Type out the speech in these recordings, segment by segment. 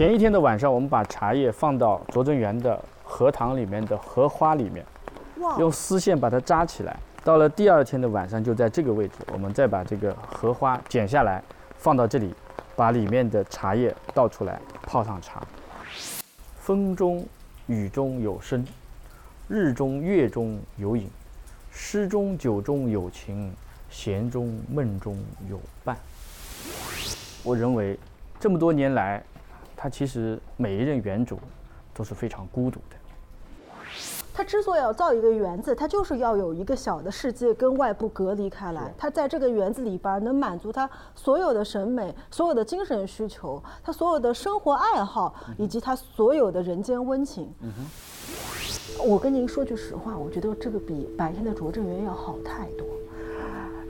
前一天的晚上，我们把茶叶放到拙政园的荷塘里面的荷花里面，用丝线把它扎起来。到了第二天的晚上，就在这个位置，我们再把这个荷花剪下来，放到这里，把里面的茶叶倒出来，泡上茶。风中雨中有声，日中月中有影，诗中酒中有情，闲中梦中有伴。我认为，这么多年来，他其实每一任园主都是非常孤独的。他之所以要造一个园子，他就是要有一个小的世界跟外部隔离开来。他在这个园子里边能满足他所有的审美、所有的精神需求、他所有的生活爱好，以及他所有的人间温情。嗯我跟您说句实话，我觉得这个比白天的拙政园要好太多，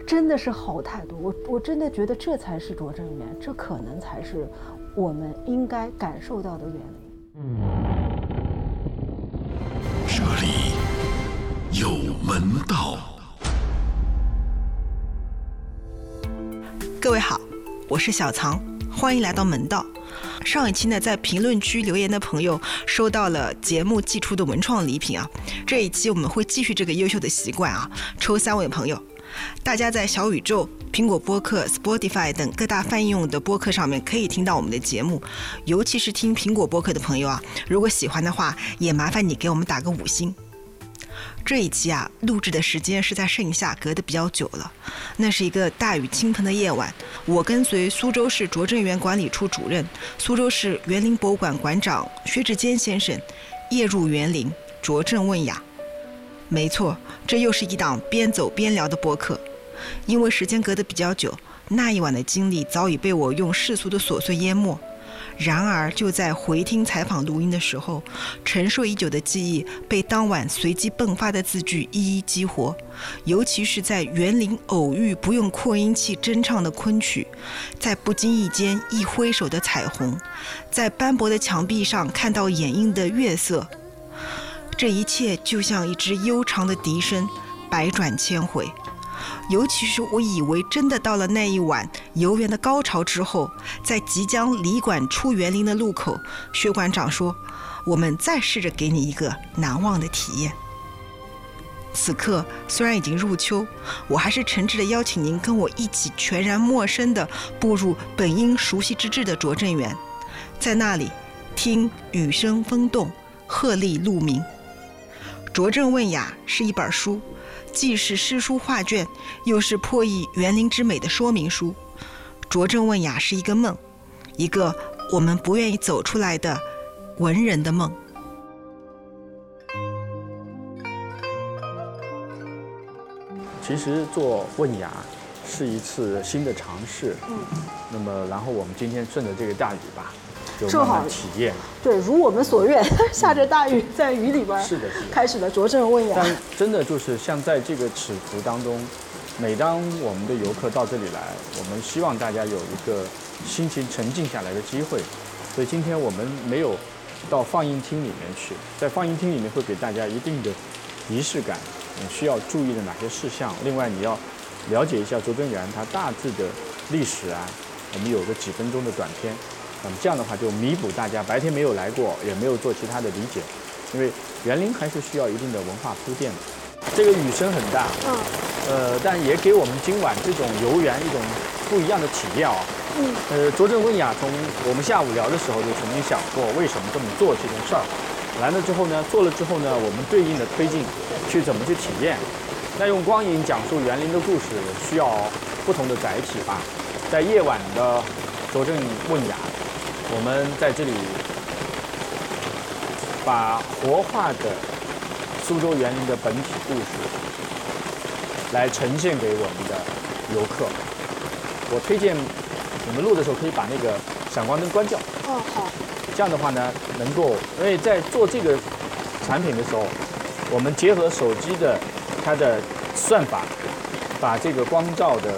真的是好太多。我我真的觉得这才是拙政园，这可能才是我们应该感受到的园林。这里有门道。各位好，我是小藏，欢迎来到门道。上一期呢，在评论区留言的朋友收到了节目寄出的文创礼品啊。这一期我们会继续这个优秀的习惯啊，抽三位朋友。大家在小宇宙、苹果播客、Spotify 等各大泛应用的播客上面可以听到我们的节目，尤其是听苹果播客的朋友啊，如果喜欢的话，也麻烦你给我们打个五星。这一期啊，录制的时间是在盛夏，隔得比较久了。那是一个大雨倾盆的夜晚，我跟随苏州市拙政园管理处主任、苏州市园林博物馆馆长薛志坚先生，夜入园林，拙政问雅。没错，这又是一档边走边聊的播客。因为时间隔得比较久，那一晚的经历早已被我用世俗的琐碎淹没。然而，就在回听采访录音的时候，沉睡已久的记忆被当晚随机迸发的字句一一激活。尤其是在园林偶遇不用扩音器真唱的昆曲，在不经意间一挥手的彩虹，在斑驳的墙壁上看到掩映的月色，这一切就像一支悠长的笛声，百转千回。尤其是我以为真的到了那一晚游园的高潮之后，在即将离馆出园林的路口，薛馆长说：“我们再试着给你一个难忘的体验。”此刻虽然已经入秋，我还是诚挚地邀请您跟我一起全然陌生地步入本应熟悉之至的拙政园，在那里听雨声风动，鹤唳鹿鸣。《拙政问雅》是一本书。既是诗书画卷，又是破译园林之美的说明书。拙政问雅是一个梦，一个我们不愿意走出来的文人的梦。其实做问雅是一次新的尝试，嗯，那么然后我们今天顺着这个大雨吧，就正好体验。对，如我们所愿，下着大雨，在雨里边儿是的，是的。开始了拙政问雅。但真的就是像在这个尺幅当中，每当我们的游客到这里来，我们希望大家有一个心情沉静下来的机会。所以今天我们没有到放映厅里面去，在放映厅里面会给大家一定的仪式感，你需要注意的哪些事项。另外你要了解一下拙政园它大致的历史啊，我们有个几分钟的短片。那么这样的话就弥补大家白天没有来过，也没有做其他的理解，因为园林还是需要一定的文化铺垫的。这个雨声很大，嗯呃，但也给我们今晚这种游园一种不一样的体验啊。嗯，呃，拙政问雅从我们下午聊的时候就曾经想过为什么这么做这件事儿，来了之后呢，做了之后呢，我们对应的推进去怎么去体验。那用光影讲述园林的故事需要不同的载体吧，在夜晚的拙政问雅，我们在这里把活化的苏州园林的本体故事来呈现给我们的游客。我推荐你们录的时候可以把那个闪光灯关掉，哦好，这样的话呢，能够因为在做这个产品的时候，我们结合手机的它的算法，把这个光照的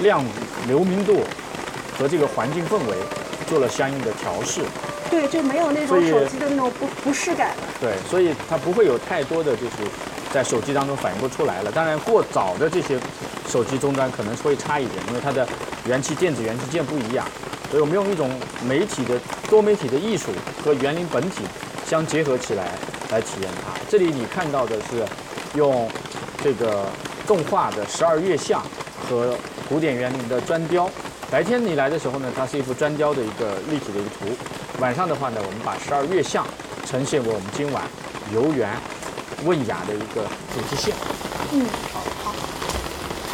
亮流明度和这个环境氛围做了相应的调试。对，就没有那种手机的那种不不适感了。对，所以它不会有太多的就是在手机当中反应不出来了。当然，过早的这些手机终端可能会差一点，因为它的元器电子元器件不一样。所以我们用一种媒体的多媒体的艺术和园林本体相结合起来来体验它。这里你看到的是用这个动画的十二月相和古典园林的砖雕。白天你来的时候呢，它是一幅砖雕的一个立体的一个图；晚上的话呢，我们把十二月相呈现为我们今晚游园问雅的一个主题线。嗯，好，好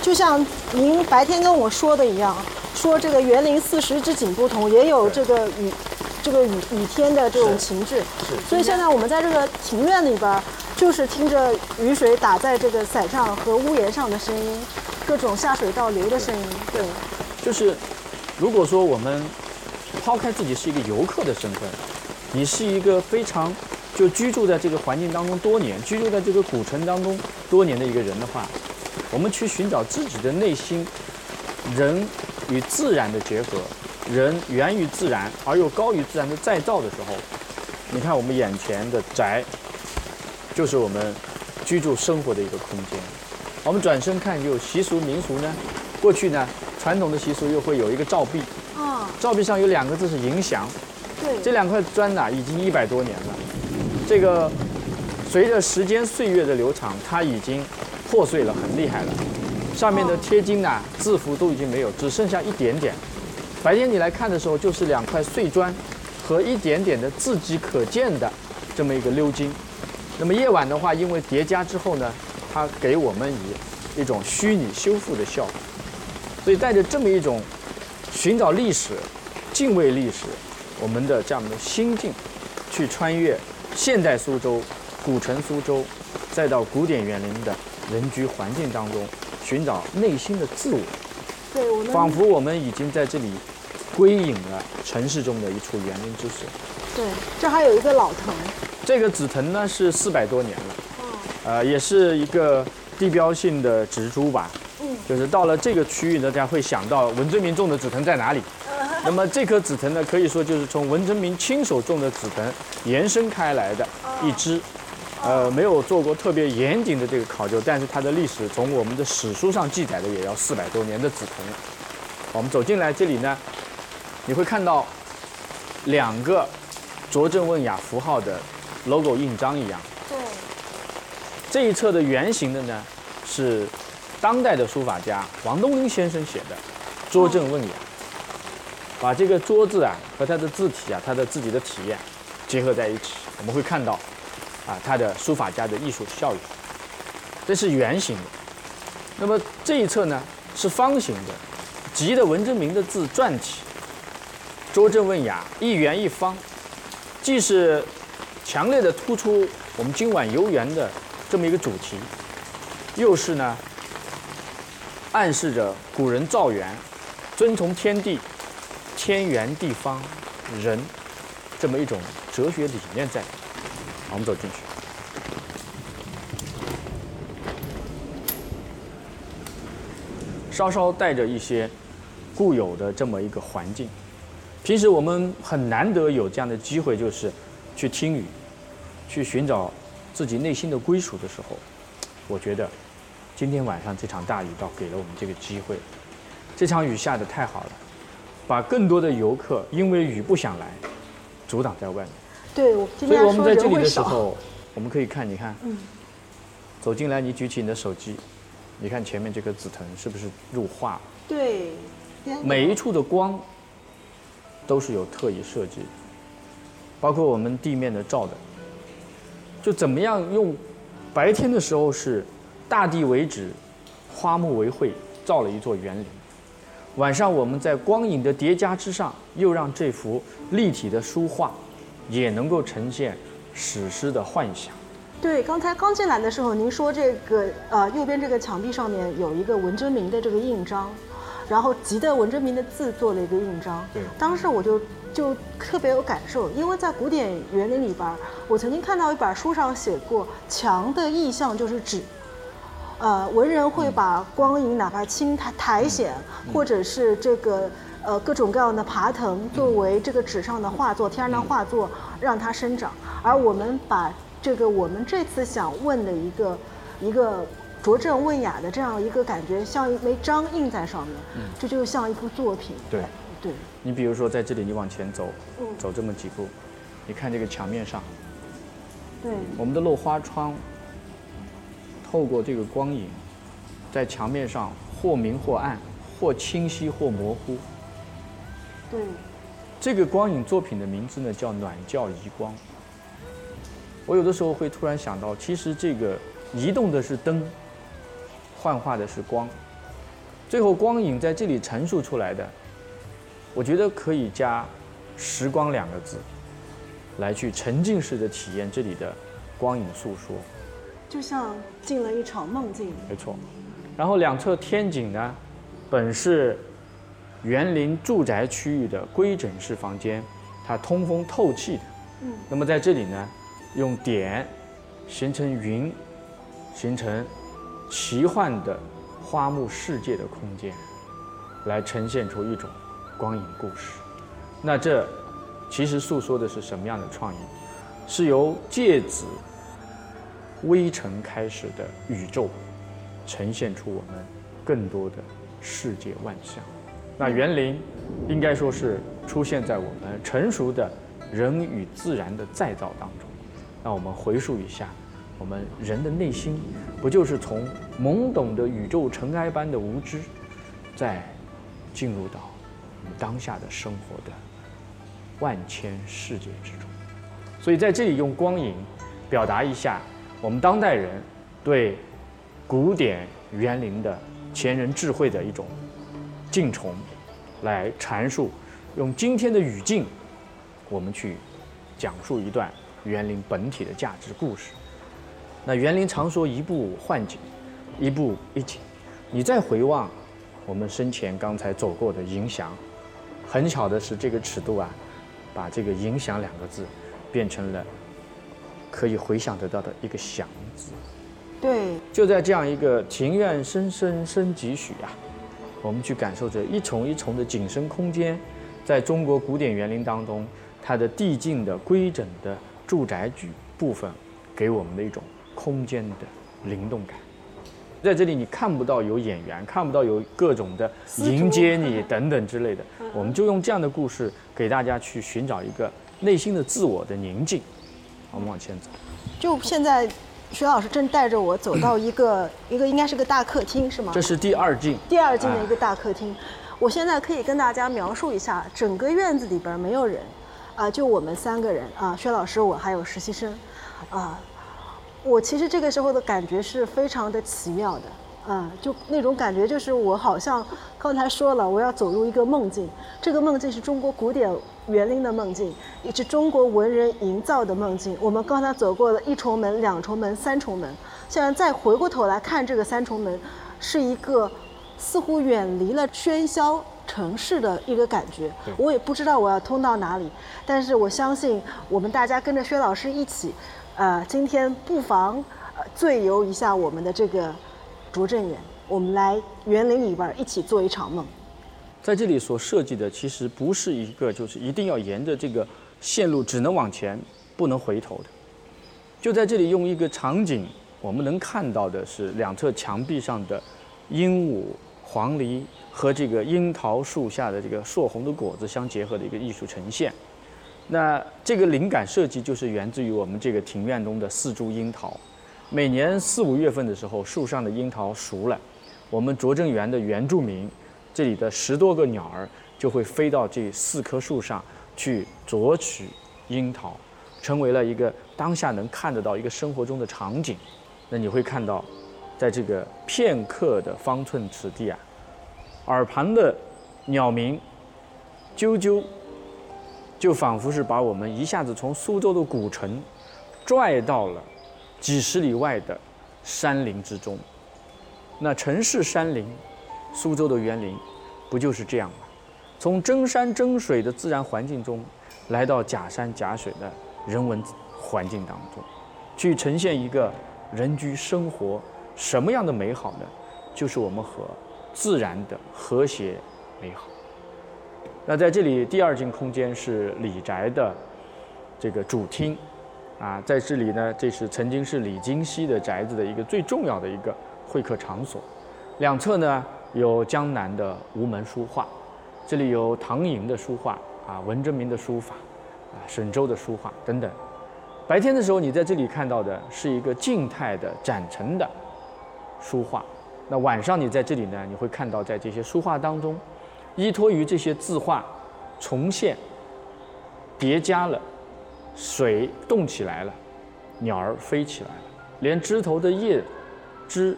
就像您白天跟我说的一样，说这个园林四时之景不同，也有这个雨，这个雨雨天的这种情致。是所以现在我们在这个庭院里边儿，就是听着雨水打在这个伞上和屋檐上的声音，各种下水道流的声音。对，就是如果说我们抛开自己是一个游客的身份，你是一个非常就居住在这个环境当中多年，居住在这个古城当中多年的一个人的话，我们去寻找自己的内心，人与自然的结合，人源于自然而又高于自然的再造的时候，你看我们眼前的宅，就是我们居住生活的一个空间。我们转身看，就习俗民俗呢，过去呢传统的习俗又会有一个照壁，啊，照壁上有两个字是迎祥，对，这两块砖呐、已经一百多年了，这个随着时间岁月的流长，它已经破碎了，很厉害了。上面的贴金呐、字符都已经没有，只剩下一点点。白天你来看的时候，就是两块碎砖和一点点的自己可见的这么一个鎏金。那么夜晚的话，因为叠加之后呢，它给我们以一种虚拟修复的效果。所以带着这么一种寻找历史、敬畏历史，我们的这样的心境，去穿越现代苏州、古城苏州，再到古典园林的人居环境当中，寻找内心的自我，对我们仿佛我们已经在这里归隐了城市中的一处园林之所。对，这还有一个老藤，这个紫藤呢是四百多年了，哦，呃，也是一个地标性的植株吧。嗯，就是到了这个区域呢，大家会想到文征明种的紫藤在哪里。那么这棵紫藤呢，可以说就是从文征明亲手种的紫藤延伸开来的一支，呃，没有做过特别严谨的这个考究，但是它的历史从我们的史书上记载的也要四百多年的紫藤。我们走进来这里呢，你会看到两个拙政问雅符号的 logo 印章一样。对，这一侧的圆形的呢，是当代的书法家王东林先生写的《拙政问雅》，把这个“拙”字啊和他的字体啊，他的自己的体验结合在一起，我们会看到啊，他的书法家的艺术效应。这是圆形的，那么这一侧呢是方形的，集的文征明的字篆体，《拙政问雅》一圆一方，既是强烈的突出我们今晚游园的这么一个主题，又是呢暗示着古人造园遵从天地、天圆地方、人这么一种哲学理念在。我们走进去。稍稍带着一些固有的这么一个环境。平时我们很难得有这样的机会，就是去听雨，去寻找自己内心的归属的时候，我觉得今天晚上这场大雨倒给了我们这个机会。这场雨下的太好了，把更多的游客因为雨不想来，阻挡在外面。对，所以我们在这里的时候，我们可以看，你看，嗯走进来，你举起你的手机，你看前面这棵紫藤是不是入画？对，每一处的光都是有特意设计的，包括我们地面的照的，就怎么样用白天的时候是大地为纸，花木为绘，造了一座园林。晚上我们在光影的叠加之上，又让这幅立体的书画也能够呈现史诗的幻想。对，刚才刚进来的时候，您说这个呃右边这个墙壁上面有一个文征明的这个印章，然后集的文征明的字做了一个印章。对当时我就就特别有感受，因为在古典园林里边，我曾经看到一本书上写过，墙的意象就是纸。呃，文人会把光影，哪怕青苔苔藓，或者是这个呃各种各样的爬藤，作为这个纸上的画作，天然的画作，让它生长。而我们把这个我们这次想问的一个一个拙政问雅的这样一个感觉，像一枚章印在上面，这就像一部作品。对，对，你比如说在这里，你往前走，嗯。走这么几步，你看这个墙面上，对，我们的落花窗透过这个光影，在墙面上或明或暗，或清晰或模糊。对，这个光影作品的名字呢叫暖教移光。我有的时候会突然想到，其实这个移动的是灯，幻化的是光，最后光影在这里陈述出来的，我觉得可以加“时光”两个字，来去沉浸式的体验这里的光影诉说。就像进了一场梦境。没错。然后两侧天井呢，本是园林住宅区域的规整式房间，它通风透气的。嗯。那么在这里呢，用点形成云，形成奇幻的花木世界的空间，来呈现出一种光影故事。那这其实诉说的是什么样的创意？是由芥子微尘开始的宇宙，呈现出我们更多的世界万象。那园林应该说是出现在我们成熟的人与自然的再造当中。那我们回溯一下，我们人的内心，不就是从懵懂的宇宙尘埃般的无知，再进入到我们当下的生活的万千世界之中？所以在这里用光影表达一下我们当代人对古典园林的前人智慧的一种敬崇，来阐述，用今天的语境，我们去讲述一段园林本体的价值故事。那园林常说一步换景，一步一景。你再回望我们生前刚才走过的迎祥，很巧的是这个尺度啊，把这个迎祥两个字变成了可以回想得到的一个祥子。对，就在这样一个庭院深深深几许啊，我们去感受着一重一重的景深空间，在中国古典园林当中，它的递进的规整的住宅局部分，给我们的一种空间的灵动感。在这里你看不到有演员，看不到有各种的迎接你等等之类的，我们就用这样的故事给大家去寻找一个内心的自我的宁静。我们往前走。就现在，徐老师正带着我走到一个一个应该是个大客厅，是吗？这是第二进，第二进的一个大客厅。我现在可以跟大家描述一下，整个院子里边没有人，啊、就我们三个人啊，薛老师我还有实习生，啊、我其实这个时候的感觉是非常的奇妙的。啊、就那种感觉，就是我好像刚才说了，我要走入一个梦境。这个梦境是中国古典园林的梦境，也是中国文人营造的梦境。我们刚才走过了一重门、两重门、三重门，现在再回过头来看这个三重门，是一个似乎远离了喧嚣城市的一个感觉。我也不知道我要通到哪里，但是我相信我们大家跟着薛老师一起，呃，今天不妨呃醉游一下我们的这个拙政园，我们来园林里边一起做一场梦。在这里所设计的其实不是一个，就是一定要沿着这个线路只能往前，不能回头的。就在这里用一个场景，我们能看到的是两侧墙壁上的鹦鹉、黄鹂和这个樱桃树下的这个硕红的果子相结合的一个艺术呈现。那这个灵感设计就是源自于我们这个庭院中的四株樱桃。每年四五月份的时候，树上的樱桃熟了，我们拙政园的原住民，这里的十多个鸟儿就会飞到这四棵树上去啄取樱桃，成为了一个当下能看得到一个生活中的场景。那你会看到，在这个片刻的方寸此地啊，耳旁的鸟鸣，啾啾，就仿佛是把我们一下子从苏州的古城拽到了几十里外的山林之中。那城市山林，苏州的园林，不就是这样吗？从真山真水的自然环境中，来到假山假水的人文环境当中，去呈现一个人居生活什么样的美好呢？就是我们和自然的和谐美好。那在这里，第二进空间是李宅的这个主厅，啊，在这里呢，这是曾经是李金熙的宅子的一个最重要的一个会客场所。两侧呢有江南的吴门书画，这里有唐寅的书画啊，文征明的书法啊，沈周的书画等等。白天的时候，你在这里看到的是一个静态的展陈的书画。那晚上你在这里呢，你会看到在这些书画当中，依托于这些字画重现、叠加了，水动起来了，鸟儿飞起来了，连枝头的叶枝，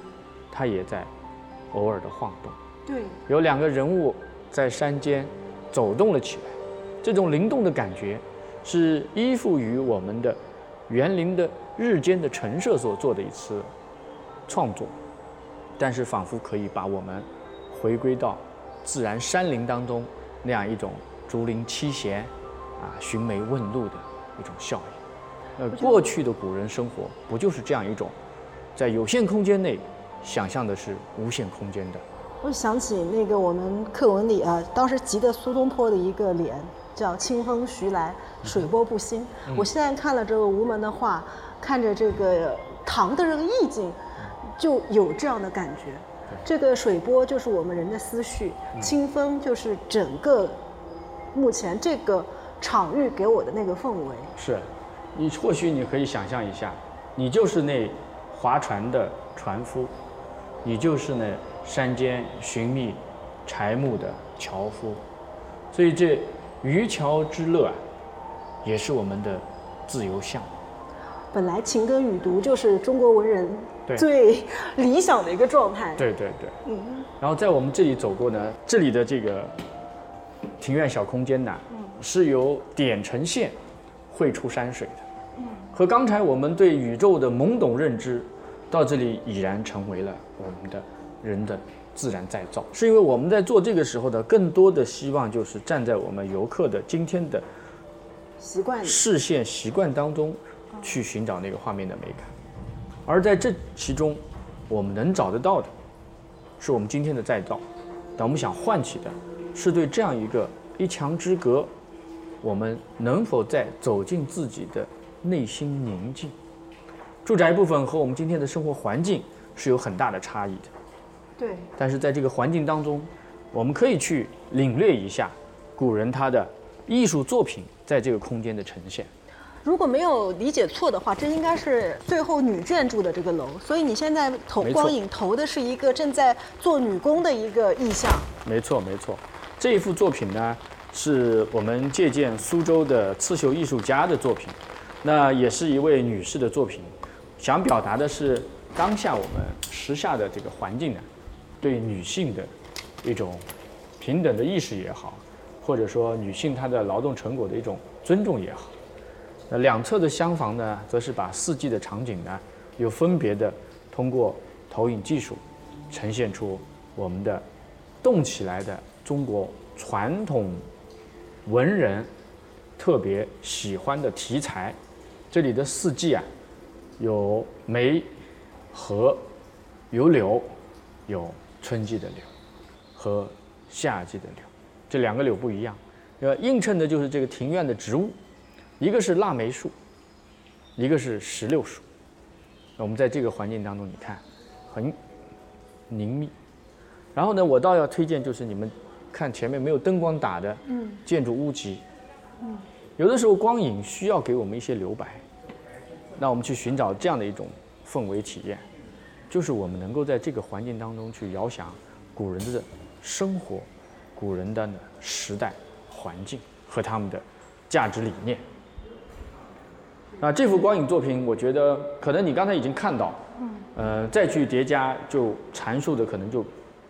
它也在偶尔的晃动。对，有两个人物在山间走动了起来，这种灵动的感觉是依附于我们的园林的日间的陈设所做的一次创作，但是仿佛可以把我们回归到自然山林当中那样一种竹林七贤啊寻梅问路的一种效应。呃，过去的古人生活不就是这样一种，在有限空间内想象的是无限空间的。我想起那个我们课文里啊，当时急的苏东坡的一个脸，叫“清风徐来，水波不兴”。我现在看了这个吴门的画，看着这个唐的这个意境，就有这样的感觉。这个水波就是我们人的思绪，清风就是整个目前这个场域给我的那个氛围。是，你或许你可以想象一下，你就是那划船的船夫，你就是那山间寻觅柴木的樵夫，所以这渔樵之乐啊，也是我们的自由巷。本来情歌与读就是中国文人最理想的一个状态。对对对，嗯。然后在我们这里走过呢，这里的这个庭院小空间呢，是由点成线绘出山水的。和刚才我们对宇宙的懵懂认知，到这里已然成为了我们的人的自然再造。是因为我们在做这个时候的，更多的希望就是站在我们游客的今天的习惯。视线习惯当中，去寻找那个画面的美感。而在这其中，我们能找得到的，是我们今天的再造。但我们想唤起的，是对这样一个一墙之隔，我们能否在走进自己的内心宁静？住宅部分和我们今天的生活环境是有很大的差异的。对，但是在这个环境当中，我们可以去领略一下古人他的艺术作品在这个空间的呈现。如果没有理解错的话，这应该是最后女眷住的这个楼，所以你现在投光影投的是一个正在做女工的一个意象。没错，没错。这一幅作品呢，是我们借鉴苏州的刺绣艺术家的作品，那也是一位女士的作品，想表达的是当下我们时下的这个环境呢，对女性的一种平等的意识也好，或者说女性她的劳动成果的一种尊重也好。那两侧的厢房呢，则是把四季的场景呢，又分别的通过投影技术，呈现出我们的动起来的中国传统文人特别喜欢的题材。这里的四季啊，有梅、和，有柳，有春季的柳和夏季的柳。这两个柳不一样，呃，映衬的就是这个庭院的植物。一个是腊梅树，一个是石榴树。那我们在这个环境当中，你看，很凝密。然后呢，我倒要推荐就是你们看前面没有灯光打的建筑屋脊，有的时候光影需要给我们一些留白。那我们去寻找这样的一种氛围体验，就是我们能够在这个环境当中去遥想古人的生活、古人的时代环境和他们的价值理念。那，这幅光影作品，我觉得可能你刚才已经看到，嗯，呃，再去叠加就阐述的可能就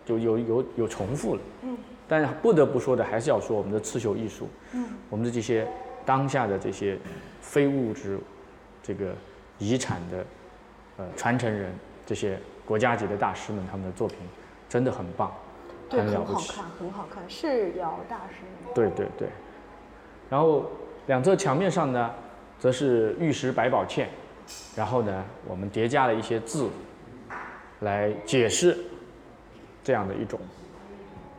就有有有重复了，嗯，但是不得不说的还是要说我们的刺绣艺术，嗯，我们的这些当下的这些非物质这个遗产的呃传承人，这些国家级的大师们，他们的作品真的很棒，对，很了不起。很好看，很好看，是姚大师。对对对，然后两侧墙面上呢，则是玉石百宝嵌，然后呢，我们叠加了一些字，来解释这样的一种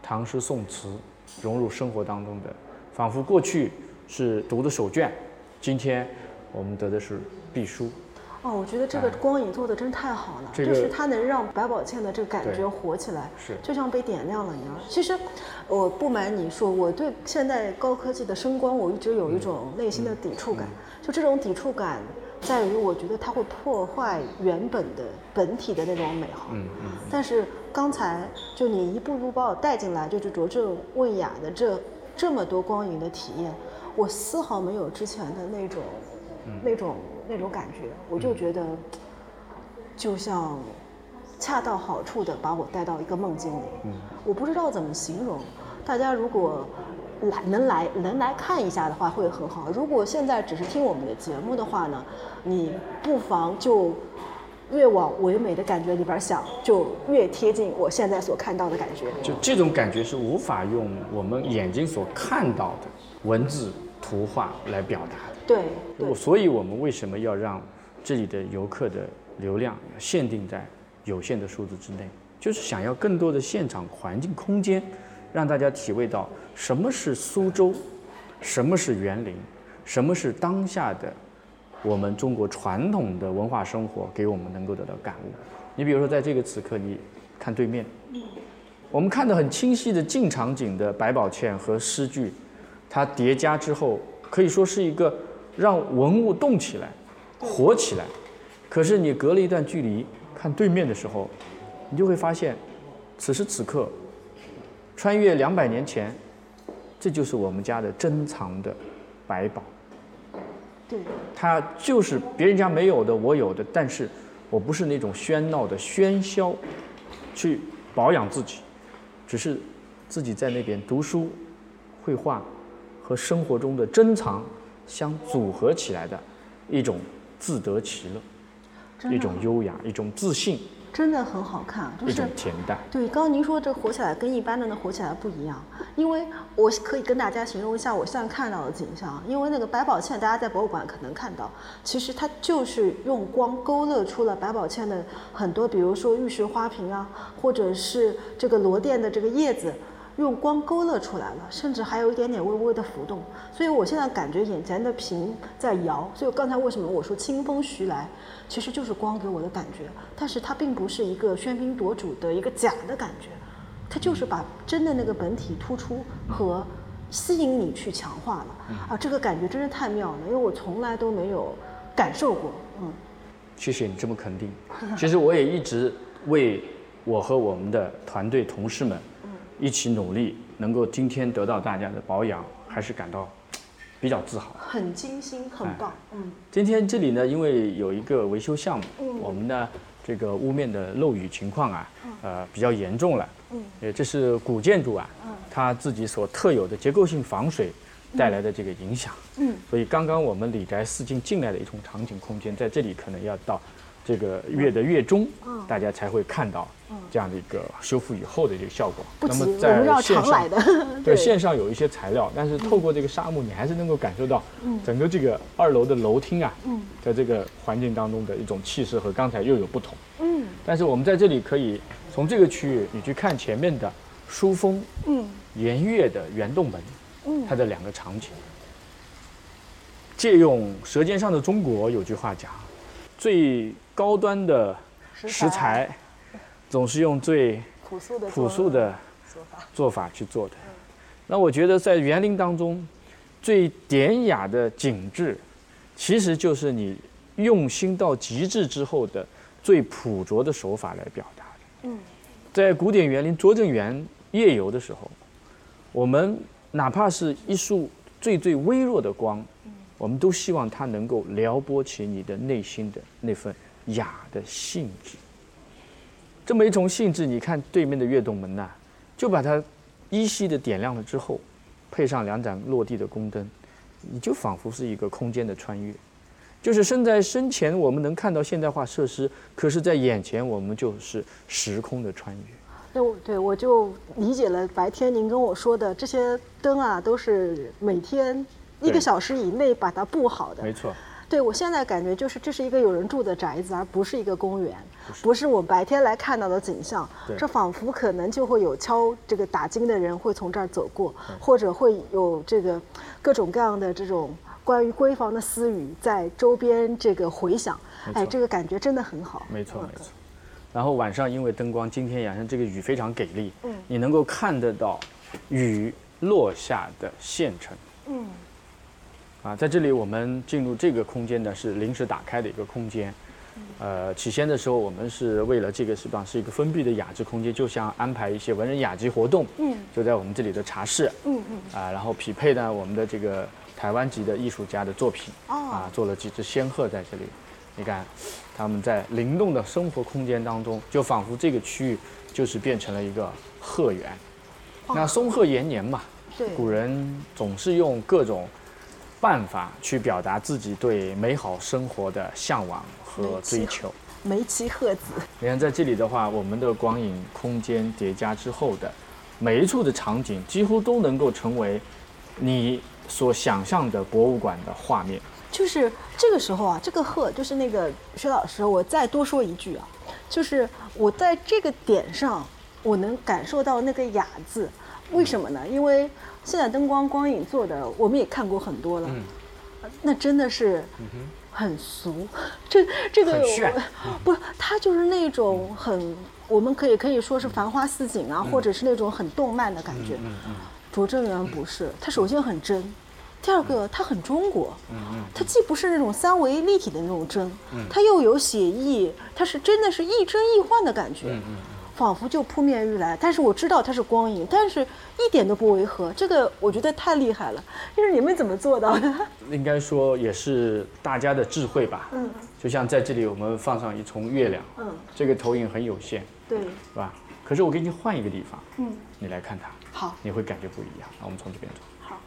唐诗宋词融入生活当中的，仿佛过去是读的手卷，今天我们得的是必书。哦，我觉得这个光影做的真太好了，这个就是它能让百宝茜的这个感觉活起来，是就像被点亮了一样。其实，我不瞒你说，我对现在高科技的声光，我一直有一种内心的抵触感。就这种抵触感，在于我觉得它会破坏原本的本体的那种美好。嗯嗯，但是刚才就你一步步把我带进来，就是卓正问雅的这这么多光影的体验，我丝毫没有之前的那种、那种那种感觉，我就觉得就像恰到好处的把我带到一个梦境里。我不知道怎么形容，大家如果来能来能来看一下的话会很好。如果现在只是听我们的节目的话呢，你不妨就越往唯美的感觉里边想，就越贴近我现在所看到的感觉。就这种感觉是无法用我们眼睛所看到的文字、图画来表达的。对对，所以我们为什么要让这里的游客的流量限定在有限的数字之内？就是想要更多的现场环境空间，让大家体味到什么是苏州，什么是园林，什么是当下的我们中国传统的文化生活给我们能够得到感悟。你比如说，在这个此刻，你看对面，我们看得很清晰的近场景的百宝茜和诗句，它叠加之后，可以说是一个让文物动起来、活起来。可是你隔了一段距离看对面的时候，你就会发现，此时此刻，穿越两百年前，这就是我们家的珍藏的百宝。对，它就是别人家没有的，我有的，但是我不是那种喧闹的喧嚣，去保养自己，只是自己在那边读书、绘画和生活中的珍藏相组合起来的一种自得其乐，一种优雅，一种自信，真的很好看，就是一种恬淡。对，刚刚您说这火起来跟一般的那火起来不一样，因为我可以跟大家形容一下我现在看到的景象。因为那个百宝嵌，大家在博物馆可能看到，其实它就是用光勾勒出了百宝嵌的很多，比如说玉石花瓶啊，或者是这个罗甸的这个叶子。用光勾勒出来了，甚至还有一点点微微的浮动，所以我现在感觉眼前的屏在摇。所以刚才为什么我说清风徐来，其实就是光给我的感觉，但是它并不是一个喧宾夺主的一个假的感觉，它就是把真的那个本体突出和吸引你去强化了啊！这个感觉真是太妙了，因为我从来都没有感受过，嗯。谢谢你这么肯定。其实我也一直为我和我们的团队同事们一起努力，能够今天得到大家的保养，还是感到比较自豪。很精心，很棒，嗯，今天这里呢，因为有一个维修项目，我们呢这个屋面的漏雨情况啊，呃比较严重了，嗯，呃这是古建筑啊，它自己所特有的结构性防水带来的这个影响，嗯，所以刚刚我们李宅四进进来的一种场景空间，在这里可能要到这个月的月中，嗯。大家才会看到这样的一个修复以后的这个效果。不急，我那么在们要线上常来的，对，线上有一些材料，但是透过这个沙漠，你还是能够感受到整个这个二楼的楼厅啊，嗯。在这个环境当中的一种气势和刚才又有不同。嗯。但是我们在这里可以从这个区域，你去看前面的书风嗯。圆月的圆洞门，嗯。它的两个场景。借用《舌尖上的中国》有句话讲，最高端的食材，总是用最朴素的朴素的做法，做法去做的。那我觉得在园林当中，最典雅的景致，其实就是你用心到极致之后的最朴拙的手法来表达的。嗯，在古典园林拙政园夜游的时候，我们哪怕是一束最最微弱的光，我们都希望它能够撩拨起你的内心的那份雅的兴致。这么一重性质，你看对面的月洞门呐、就把它依稀的点亮了之后，配上两盏落地的宫灯，你就仿佛是一个空间的穿越。就是身在身前，我们能看到现代化设施，可是，在眼前我们就是时空的穿越。对，我对我就理解了白天您跟我说的这些灯啊，都是每天一个小时以内把它布好的。没错，对我现在感觉就是这是一个有人住的宅子，而不是一个公园，不是我白天来看到的景象。这仿佛可能就会有敲这个打金的人会从这儿走过，或者会有这个各种各样的这种关于闺房的私语在周边这个回响，哎，这个感觉真的很好。没错嗯没错。然后晚上因为灯光，今天晚上这个雨非常给力，嗯你能够看得到雨落下的县城。嗯啊，在这里我们进入这个空间呢是临时打开的一个空间。呃，起先的时候我们是为了这个是吧是一个封闭的雅致空间，就像安排一些文人雅集活动，嗯就在我们这里的茶室嗯嗯，啊，然后匹配呢我们的这个台湾籍的艺术家的作品啊哦，，做了几只仙鹤在这里。你看，他们在灵动的生活空间当中，就仿佛这个区域就是变成了一个鹤园。那松鹤延年嘛，对，古人总是用各种办法去表达自己对美好生活的向往和追求。梅妻鹤子，你看，在这里的话，我们的光影空间叠加之后的每一处的场景，几乎都能够成为你所想象的博物馆的画面。就是这个时候啊，这个鹤就是那个薛老师，我再多说一句啊，就是我在这个点上，我能感受到那个雅字，为什么呢？因为现在灯光光影做的，我们也看过很多了，那真的是很俗，这这个很不是，它就是那种很，我们可以可以说是繁花似锦啊，或者是那种很动漫的感觉。拙政园不是，它首先很真，第二个它很中国，它既不是那种三维立体的那种真，它又有写意，它是真的是亦真亦幻的感觉。仿佛就扑面而来，但是我知道它是光影，但是一点都不违和，这个我觉得太厉害了。就是你们怎么做到的？应该说也是大家的智慧吧。嗯，就像在这里我们放上一重月亮，嗯，这个投影很有限，对，是吧？可是我给你换一个地方，嗯，你来看它，好，你会感觉不一样。那我们从这边走。好。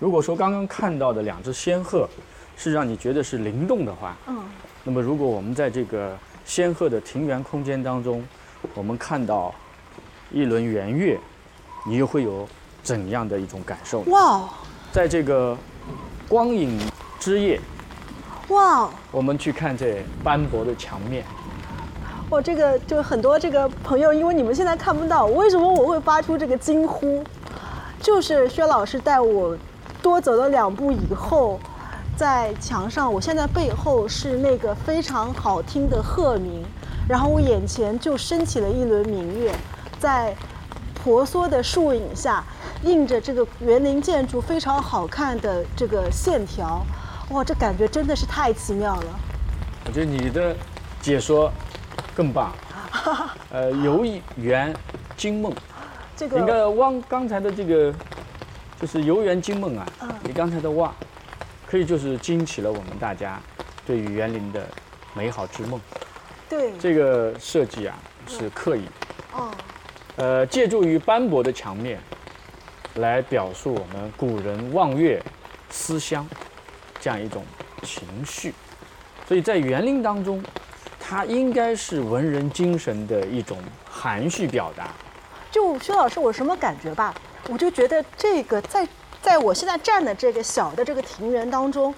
如果说刚刚看到的两只仙鹤是让你觉得是灵动的话，嗯，那么如果我们在这个仙鹤的庭园空间当中，我们看到一轮圆月，你又会有怎样的一种感受呢？哇哦，在这个光影之夜，哇哦。我们去看这斑驳的墙面，我这个就很多这个朋友，因为你们现在看不到，为什么我会发出这个惊呼？就是薛老师带我多走了两步以后，在墙上，我现在背后是那个非常好听的鹤鸣，然后我眼前就升起了一轮明月，在婆娑的树影下，映着这个园林建筑非常好看的这个线条，哇，这感觉真的是太奇妙了。我觉得你的解说更棒。呃，游园惊梦，这个你看汪刚才的这个就是游园惊梦啊，嗯你刚才的哇，可以就是惊起了我们大家对于园林的美好之梦。对，这个设计啊是刻意，哦。呃，借助于斑驳的墙面，来表述我们古人望月思乡这样一种情绪。所以在园林当中，它应该是文人精神的一种含蓄表达。就薛老师，我什么感觉吧？我就觉得这个在在我现在站的这个小的这个庭园当中，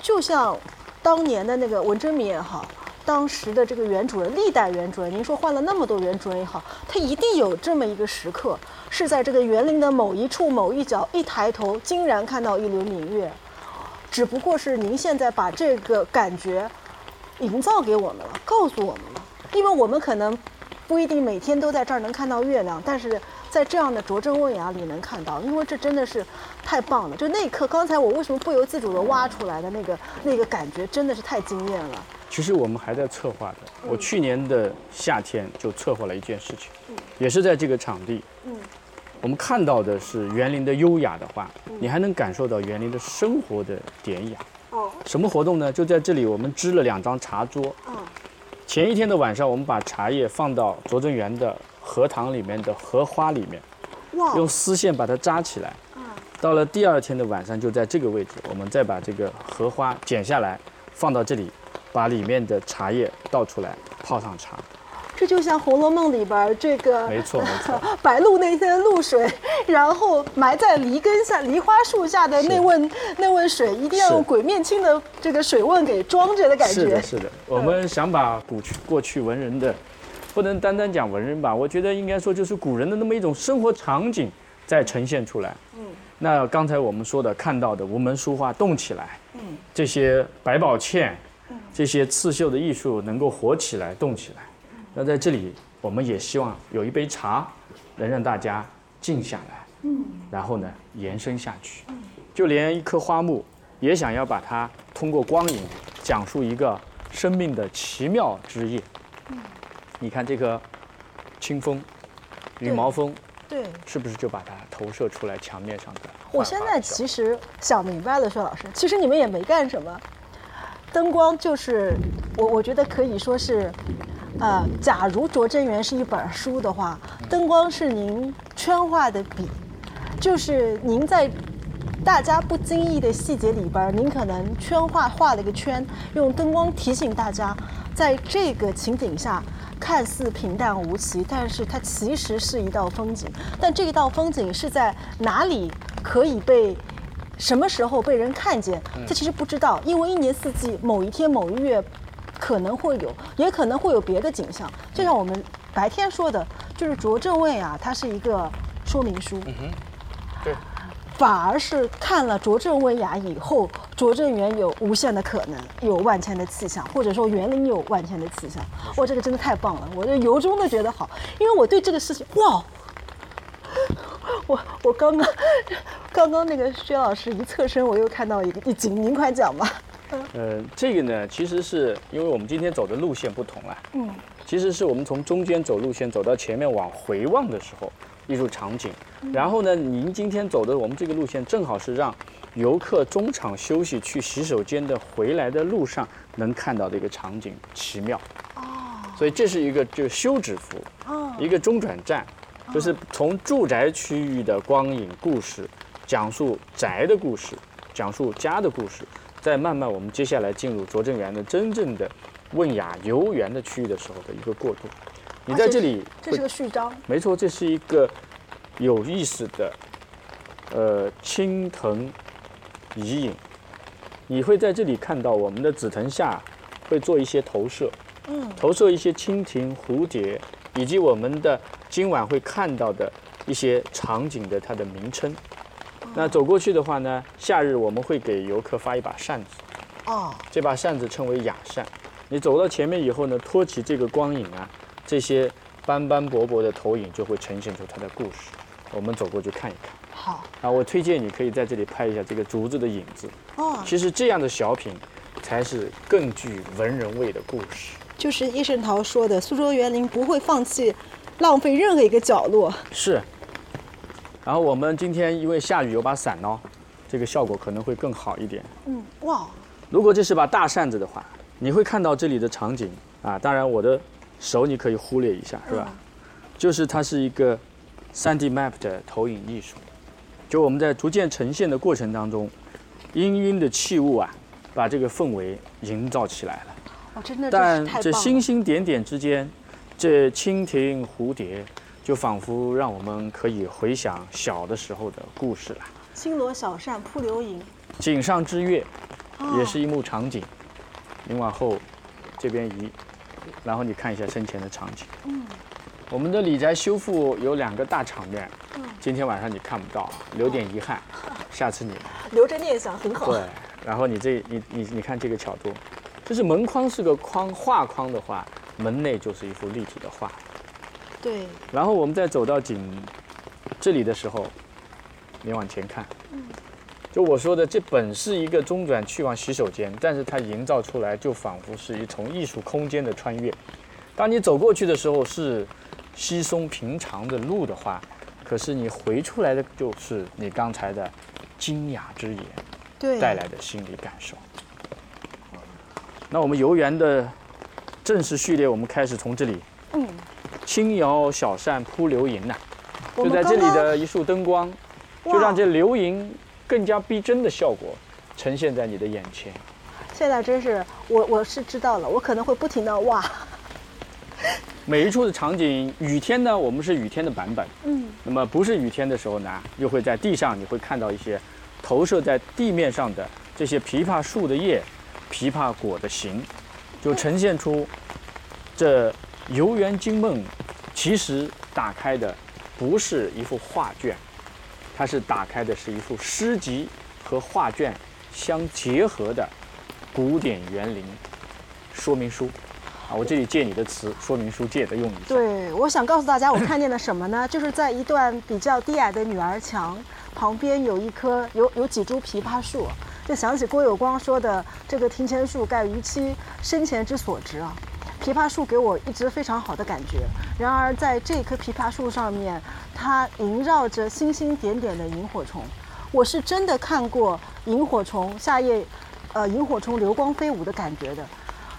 就像当年的那个文征明也好，当时的这个原主人，历代原主人，您说换了那么多原主人也好，他一定有这么一个时刻，是在这个园林的某一处某一角，一抬头竟然看到一轮明月。只不过是您现在把这个感觉营造给我们了，告诉我们了，因为我们可能不一定每天都在这儿能看到月亮，但是在这样的拙政问雅里能看到，因为这真的是太棒了。就那一刻，刚才我为什么不由自主地挖出来的那个那个感觉，真的是太惊艳了。其实我们还在策划的。我去年的夏天就策划了一件事情，也是在这个场地。嗯我们看到的是园林的优雅的话，你还能感受到园林的生活的典雅。哦，什么活动呢？就在这里，我们支了两张茶桌。嗯前一天的晚上，我们把茶叶放到拙政园的荷塘里面的荷花里面，哇，用丝线把它扎起来。嗯到了第二天的晚上，就在这个位置，我们再把这个荷花剪下来，放到这里，把里面的茶叶倒出来，泡上茶。这就像《红楼梦》里边儿这个没错没错 白露那天露水，然后埋在梨根下、梨花树下的那问那问水，一定要用鬼面青的这个水问给装着的感觉是的，。是的，我们想把古去过去文人的，不能单单讲文人吧，我觉得应该说就是古人的那么一种生活场景在呈现出来。嗯，那刚才我们说的看到的无门书画动起来，嗯，这些百宝嵌，这些刺绣的艺术能够活起来、动起来。那在这里，我们也希望有一杯茶，能让大家静下来，嗯，然后呢延伸下去。就连一棵花木，也想要把它通过光影讲述一个生命的奇妙之夜。你看这个清风、羽毛风，对，是不是就把它投射出来墙面上的？我现在其实想明白了，薛老师，其实你们也没干什么，灯光就是我我觉得可以说是，呃，假如拙政园是一本书的话，灯光是您圈画的笔，就是您在大家不经意的细节里边儿，您可能圈画画了一个圈，用灯光提醒大家，在这个情景下。看似平淡无奇，但是它其实是一道风景。但这一道风景是在哪里可以被什么时候被人看见？他其实不知道，因为一年四季，某一天某一月可能会有，也可能会有别的景象。就像我们白天说的，就是拙政卫啊，它是一个说明书。反而是看了拙政威雅以后，拙政园有无限的可能，有万千的气象，或者说园林有万千的气象。哇，这个真的太棒了！我就由衷的觉得好，因为我对这个事情，哇，我我刚刚刚刚那个薛老师一侧身，我又看到一个一景，您快讲吧。呃，这个呢，其实是因为我们今天走的路线不同啊。嗯。其实是我们从中间走路线走到前面往回望的时候。艺术场景，然后呢，您今天走的我们这个路线，正好是让游客中场休息去洗手间的回来的路上能看到的一个场景，奇妙。哦，所以这是一个就休止符，哦，一个中转站，就是从住宅区域的光影故事，讲述宅的故事，讲述家的故事，再慢慢我们接下来进入拙政园的真正的问雅游园的区域的时候的一个过渡。你在这里，这是个序章。没错，这是一个有意思的，呃，青藤遗影。你会在这里看到我们的紫藤下会做一些投射，嗯，投射一些蜻蜓、蝴蝶，以及我们的今晚会看到的一些场景的它的名称。那走过去的话呢，夏日我们会给游客发一把扇子，哦，这把扇子称为雅扇。你走到前面以后呢，托起这个光影啊。这些斑斑驳驳的投影就会呈现出它的故事。我们走过去看一看。好。啊，我推荐你可以在这里拍一下这个竹子的影子。哦。其实这样的小品，才是更具文人味的故事。就是叶圣陶说的，苏州园林不会放弃浪费任何一个角落。是。然后我们今天因为下雨有把伞哦，这个效果可能会更好一点。嗯，哇。如果这是把大扇子的话，你会看到这里的场景啊。当然我的。手你可以忽略一下，是吧？就是它是一个 3D map 的投影艺术，就我们在逐渐呈现的过程当中，氤氲的器物啊，把这个氛围营造起来了。哦，真的，但这星星点点之间，这蜻蜓蝴蝶，就仿佛让我们可以回想小的时候的故事了。轻罗小扇扑流萤，井上之月，也是一幕场景。您往后这边移。然后你看一下生前的场景。嗯，我们的李宅修复有两个大场面。嗯，今天晚上你看不到，留点遗憾，下次你留着念想很好。对，然后你这你你你看这个角度，就是门框是个框画框的话，门内就是一幅立体的画。对。然后我们再走到景这里的时候，你往前看。嗯。就我说的，这本是一个中转去往洗手间，但是它营造出来就仿佛是一从艺术空间的穿越。当你走过去的时候是稀松平常的路的话，可是你回出来的就是你刚才的惊讶之言，带来的心理感受。那我们游园的正式序列，我们开始从这里。嗯。轻摇小扇扑流萤呐，就在这里的一束灯光，就让这流萤。更加逼真的效果呈现在你的眼前。现在真是我我是知道了，我可能会不停的哇。每一处的场景，雨天呢，我们是雨天的版本。嗯。那么不是雨天的时候呢，又会在地上，你会看到一些投射在地面上的这些枇杷树的叶、枇杷果的形，就呈现出这游园惊梦其实打开的不是一幅画卷。它是打开的是一幅诗集和画卷相结合的古典园林说明书。啊，我这里借你的词，说明书借的用一下。对，我想告诉大家，我看见了什么呢？就是在一段比较低矮的女儿墙旁边有一棵有有几株枇杷树，就想起郭有光说的这个庭前树，盖于妻生前之所植啊。枇杷树给我一直非常好的感觉。然而在这棵枇杷树上面，它萦绕着星星点点的萤火虫。我是真的看过萤火虫夏夜，呃，萤火虫流光飞舞的感觉的。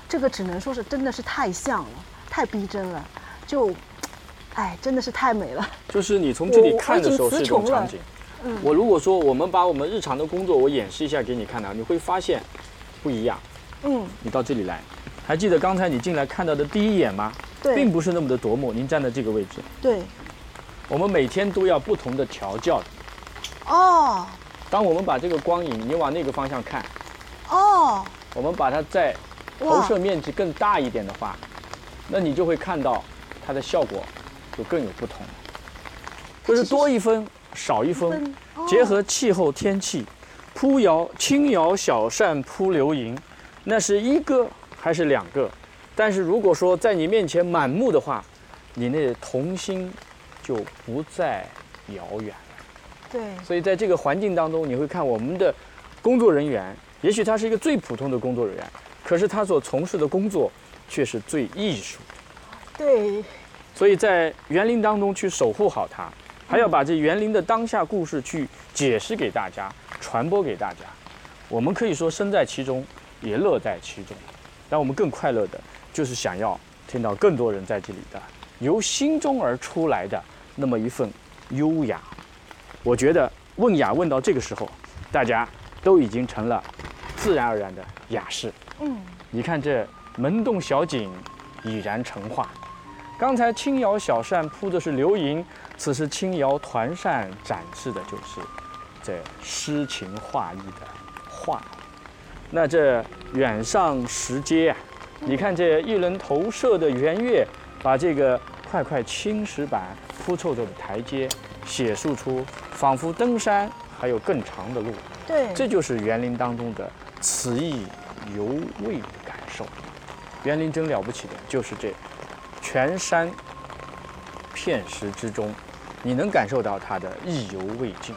这个只能说是真的是太像了，太逼真了，就，哎，真的是太美了。就是你从这里看的时候我是一种场景。嗯我如果说我们把我们日常的工作我演示一下给你看呢，你会发现不一样。嗯，你到这里来，还记得刚才你进来看到的第一眼吗？对并不是那么的夺目。您站在这个位置，对，我们每天都要不同的调教的。哦当我们把这个光影，你往那个方向看，哦，我们把它在投射面积更大一点的话，那你就会看到它的效果就更有不同。就是多一分少一分结合气候天气，铺摇轻摇小扇扑流萤，那是一个还是两个？但是如果说在你面前满目的话，你那童心就不再遥远了。对，所以在这个环境当中，你会看我们的工作人员，也许他是一个最普通的工作人员，可是他所从事的工作却是最艺术的。对，所以在园林当中去守护好它，还要把这园林的当下故事去解释给大家，传播给大家。我们可以说身在其中，也乐在其中，但我们更快乐的就是想要听到更多人在这里的由心中而出来的那么一份优雅。我觉得问雅问到这个时候，大家都已经成了自然而然的雅士。嗯，你看这门洞小景已然成画。刚才轻摇小扇铺的是流萤，此时轻摇团扇展示的就是这诗情画意的画。那这远上石阶啊，你看这一轮投射的圆月，把这个块块青石板铺凑着的台阶，写述出仿佛登山还有更长的路。对，这就是园林当中的此意犹未的感受。园林真了不起的，就是这全山片石之中，你能感受到它的意犹未尽。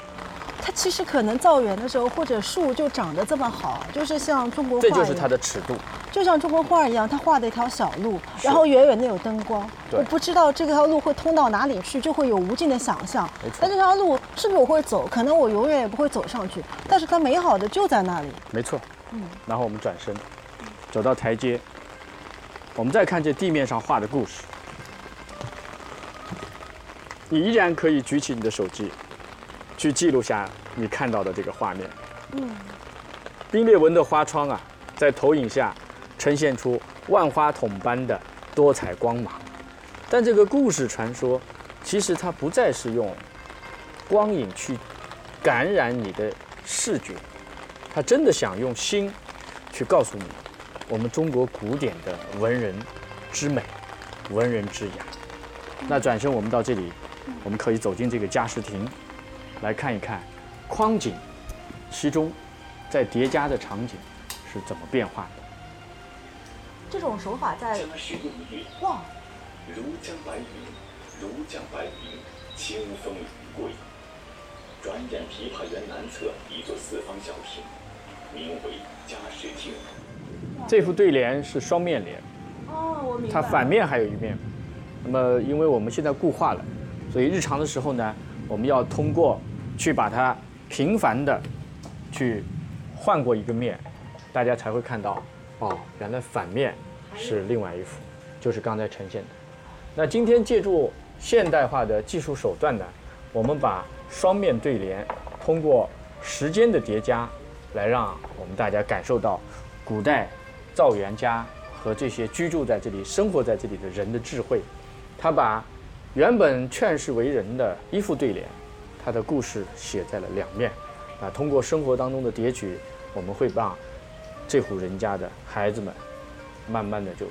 它其实可能造园的时候，或者树就长得这么好，就是像中国画，这就是它的尺度。就像中国画一样，它画的一条小路，然后远远的有灯光。我不知道这条路会通到哪里去，就会有无尽的想象。但这条路是不是我会走？可能我永远也不会走上去，但是它美好的就在那里。没错。嗯。然后我们转身，走到台阶，我们再看这地面上画的故事。你依然可以举起你的手机，去记录下你看到的这个画面。嗯，冰裂纹的花窗啊，在投影下呈现出万花筒般的多彩光芒。但这个故事传说，其实它不再是用光影去感染你的视觉，它真的想用心去告诉你，我们中国古典的文人之美，文人之雅。那转身我们到这里，我们可以走进这个嘉实亭，来看一看框景，其中在叠加的场景是怎么变化的。这种手法在如江白云，如江白云，清风如桂。转眼琵琶园南侧一座四方小亭，名为嘉实亭。这副对联是双面联，哦，我明白了。它反面还有一面。那么，因为我们现在固化了，所以日常的时候呢，我们要通过去把它频繁的去换过一个面，大家才会看到，哦，原来反面是另外一幅，就是刚才呈现的。那今天借助现代化的技术手段呢，我们把双面对联通过时间的叠加，来让我们大家感受到古代造园家和这些居住在这里、生活在这里的人的智慧。他把原本劝世为人的一副对联，他的故事写在了两面。啊，通过生活当中的叠取，我们会把这户人家的孩子们，慢慢的就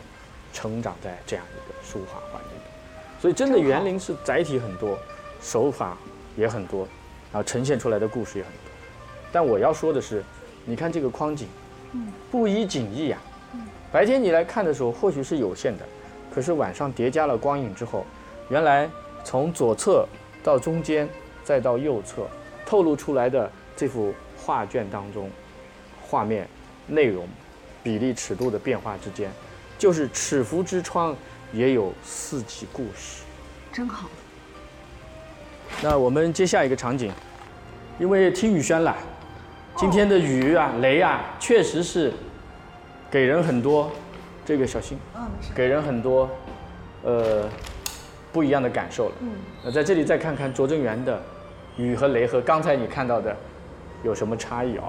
成长在这样一个书画环境里。所以，真的园林是载体很多，手法也很多，然后呈现出来的故事也很多。但我要说的是，你看这个框景，不以景意呀、白天你来看的时候或许是有限的，可是晚上叠加了光影之后，原来从左侧到中间再到右侧，透露出来的这幅画卷当中，画面、内容、比例、尺度的变化之间，就是尺幅之窗也有四季故事。真好。那我们接下一个场景，因为听雨轩了，今天的雨啊、雷啊，确实是给人很多这个小心，给人很多呃不一样的感受了。那在这里再看看拙政园的雨和雷和刚才你看到的有什么差异啊、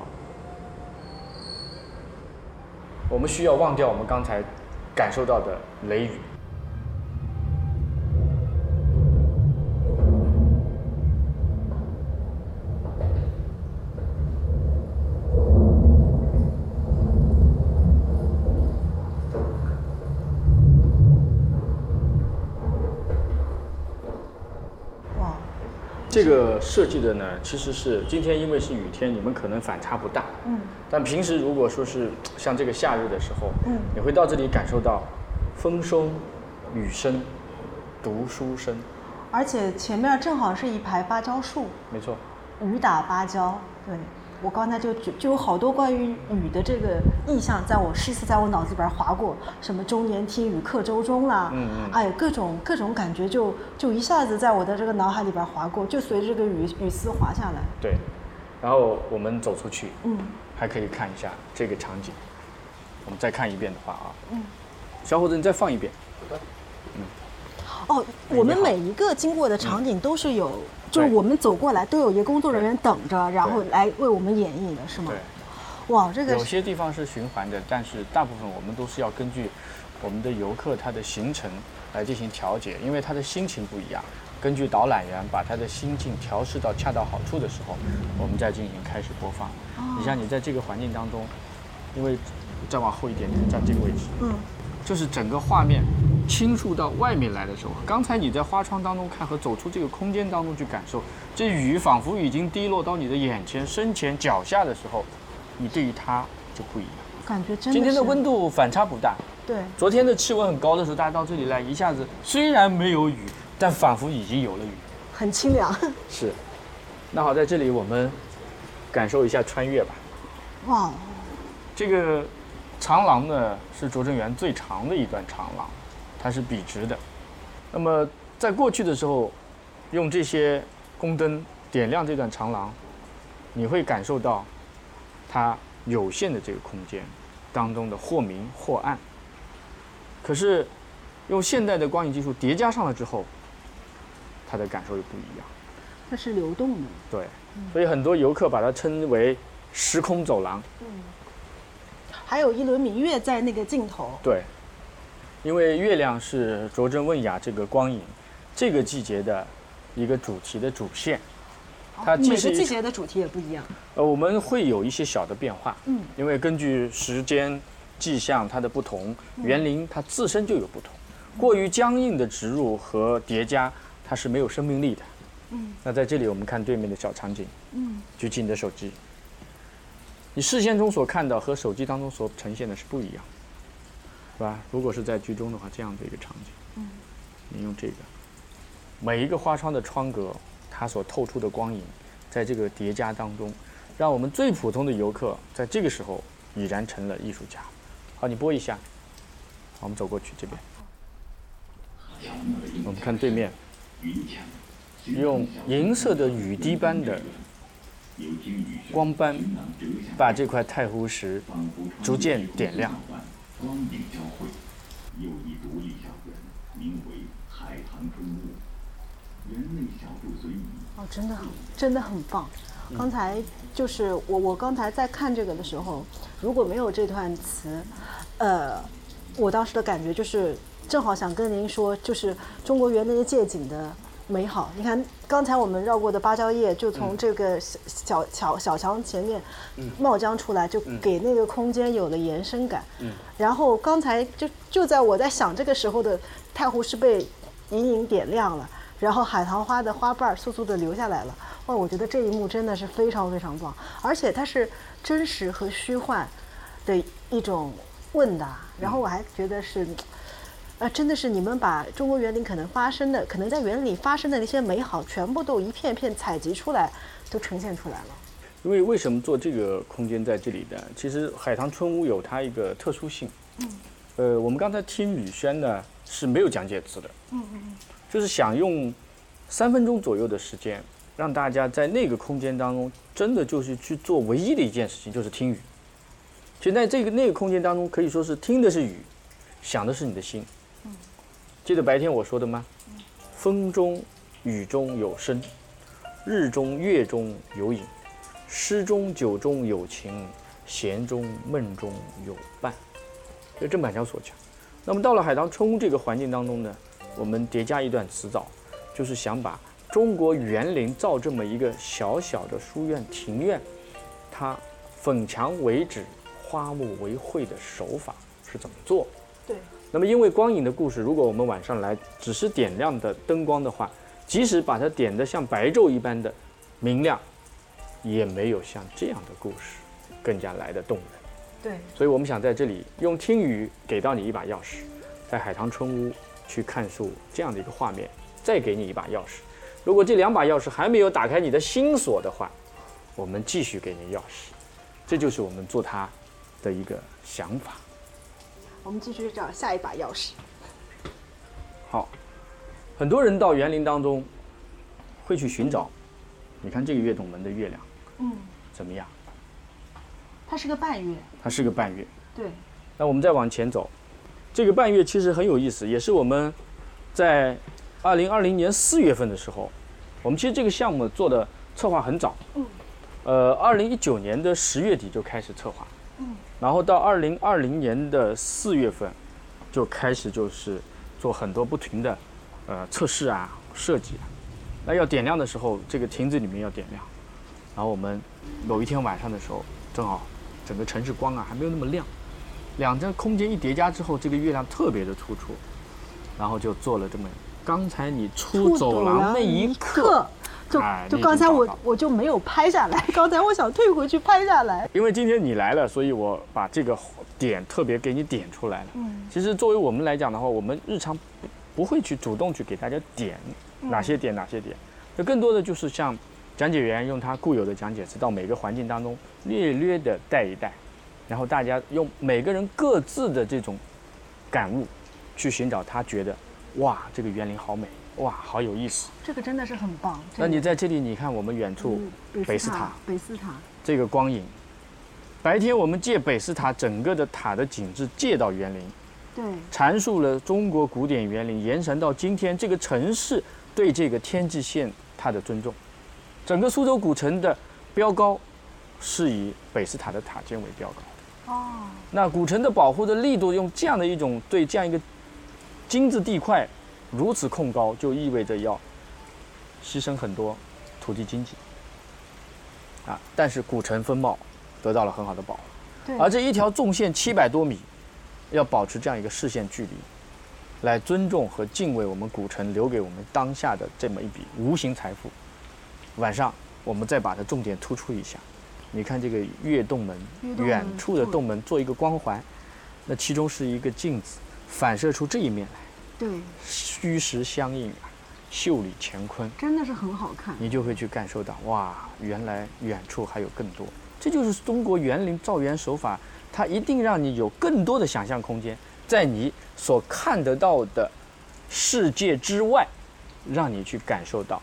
我们需要忘掉我们刚才感受到的雷雨。这个设计的呢，其实是今天因为是雨天，你们可能反差不大。嗯，但平时如果说是像这个夏日的时候，嗯，你会到这里感受到风声、雨声、读书声，而且前面正好是一排芭蕉树，没错。雨打芭蕉。对，我刚才就就就有好多关于雨的这个意象，在我诗词在我脑子里边划过，什么中年听雨客舟中啦，嗯嗯哎，各种各种感觉就就一下子在我的这个脑海里边划过，就随着这个雨雨丝滑下来。对，然后我们走出去，嗯，还可以看一下这个场景。我们再看一遍的话啊，嗯，小伙子，你再放一遍。哦，我们每一个经过的场景都是有，就是我们走过来都有一个工作人员等着，然后来为我们演绎的，是吗？对，哇，这个有些地方是循环的，但是大部分我们都是要根据我们的游客他的行程来进行调节，因为他的心情不一样。根据导览员把他的心境调试到恰到好处的时候，我们再进行开始播放。你像你在这个环境当中，因为再往后一点点，站这个位置，嗯，就是整个画面倾诉到外面来的时候，刚才你在花窗当中看和走出这个空间当中去感受，这雨仿佛已经滴落到你的眼前、身前、脚下的时候，你对于它就不一样。感觉真的今天的温度反差不大，对，昨天的气温很高的时候，大家到这里来，一下子虽然没有雨，但仿佛已经有了雨。很清凉。是，那好，在这里我们感受一下穿越吧。哇，这个长廊呢是拙政园最长的一段长廊，它是笔直的。那么在过去的时候，用这些宫灯点亮这段长廊，你会感受到它有限的这个空间当中的或明或暗。可是用现代的光影技术叠加上了之后，它的感受又不一样。它是流动的。对，所以很多游客把它称为时空走廊。还有一轮明月在那个尽头。对，因为月亮是拙政问雅这个光影这个季节的一个主题的主线，它既每个季节的主题也不一样。呃，我们会有一些小的变化，嗯，因为根据时间、迹象它的不同，园林它自身就有不同。过于僵硬的植入和叠加，它是没有生命力的。嗯，那在这里我们看对面的小场景，嗯，举起你的手机，你视线中所看到和手机当中所呈现的是不一样，是吧？如果是在剧中的话，这样的一个场景，嗯，你用这个，每一个花窗的窗格，它所透出的光影，在这个叠加当中，让我们最普通的游客在这个时候已然成了艺术家。好，你播一下，好，我们走过去这边，我们看对面，用银色的雨滴般的光斑，把这块太湖石逐渐点亮。光影交汇，又一独立校园，名为海棠中物。园内小筑随意，哦，真的很真的很棒。刚才就是我我刚才在看这个的时候，如果没有这段词，呃，我当时的感觉就是正好想跟您说，就是中国园林的借景的美好。你看刚才我们绕过的芭蕉叶，就从这个小小小小墙前面冒浆出来，就给那个空间有了延伸感。嗯然后刚才就就在我在想这个时候的太湖是被隐隐点亮了。然后海棠花的花瓣儿簌簌的流下来了。哇，我觉得这一幕真的是非常非常棒，而且它是真实和虚幻的一种问答。然后我还觉得是，呃，真的是你们把中国园林可能发生的，可能在园林里发生的那些美好，全部都一片片采集出来，都呈现出来了。因为为什么做这个空间在这里的？其实海棠春屋有它一个特殊性。嗯。呃，我们刚才听雨轩呢是没有讲解词的。嗯嗯嗯。就是想用三分钟左右的时间，让大家在那个空间当中，真的就是去做唯一的一件事情，就是听雨。其实在这个那个空间当中，可以说是听的是雨，想的是你的心。记得白天我说的吗？风中雨中有声，日中月中有影。诗中酒中有情，闲中梦中有伴，这郑板桥所讲。那么到了海棠春屋这个环境当中呢，我们叠加一段词藻，就是想把中国园林造这么一个小小的书院庭院，它粉墙为纸，花木为绘的手法是怎么做？对。那么因为光影的故事，如果我们晚上来只是点亮的灯光的话，即使把它点得像白昼一般的明亮。也没有像这样的故事更加来的动人。对，所以我们想在这里用听雨给到你一把钥匙，在海棠春屋去看书这样的一个画面，再给你一把钥匙。如果这两把钥匙还没有打开你的心锁的话，我们继续给你钥匙。这就是我们做它的一个想法。我们继续找下一把钥匙。好，很多人到园林当中会去寻找，你看这个月洞门的月亮。嗯，怎么样？它是个半月。它是个半月。对。那我们再往前走，这个半月其实很有意思，也是我们在二零二零年四月份的时候，我们其实这个项目做的策划很早。嗯。呃，二零一九年的十月底就开始策划。嗯。然后到二零二零年的四月份，就开始就是做很多不停的呃测试啊设计啊。那要点亮的时候，这个亭子里面要点亮。然后我们某一天晚上的时候，正好整个城市光啊还没有那么亮，两张空间一叠加之后，这个月亮特别的突出，然后就做了这么。刚才你出走廊那一刻，就就刚才我我就没有拍下来，刚才我想退回去拍下来。因为今天你来了，所以我把这个点特别给你点出来了。嗯。其实作为我们来讲的话，我们日常不不会去主动去给大家点哪些点哪些点，就更多的就是像。讲解员用他固有的讲解词到每个环境当中略略的带一带，然后大家用每个人各自的这种感悟去寻找他觉得哇这个园林好美哇好有意思，这个真的是很棒。那你在这里你看我们远处北寺塔，北寺塔这个光影，白天我们借北寺塔整个的塔的景致借到园林，对，阐述了中国古典园林延伸到今天这个城市对这个天际线它的尊重。整个苏州古城的标高是以北寺塔的塔尖为标高。哦。那古城的保护的力度，用这样的一种对这样一个金字地块如此控高，就意味着要牺牲很多土地经济。啊，但是古城风貌得到了很好的保护。而这一条纵线七百多米，要保持这样一个视线距离，来尊重和敬畏我们古城留给我们当下的这么一笔无形财富。晚上，我们再把它重点突出一下。你看这个月洞门，远处的洞门做一个光环，那其中是一个镜子，反射出这一面来。对，虚实相应啊，秀里乾坤，真的是很好看。你就会去感受到，哇，原来远处还有更多。这就是中国园林造园手法，它一定让你有更多的想象空间，在你所看得到的世界之外，让你去感受到。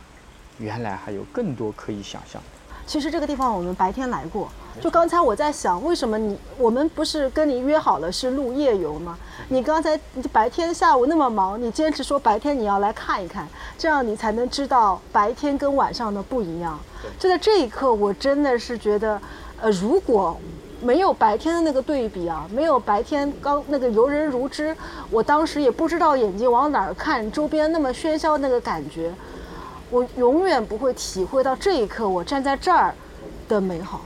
原来还有更多可以想象的。其实这个地方我们白天来过，就刚才我在想，为什么你我们不是跟你约好了是录夜游吗？你刚才你白天下午那么忙，你坚持说白天你要来看一看，这样你才能知道白天跟晚上的不一样。就在这一刻，我真的是觉得，呃，如果没有白天的那个对比啊，没有白天刚那个游人如织，我当时也不知道眼睛往哪儿看，周边那么喧嚣那个感觉。我永远不会体会到这一刻我站在这儿的美好，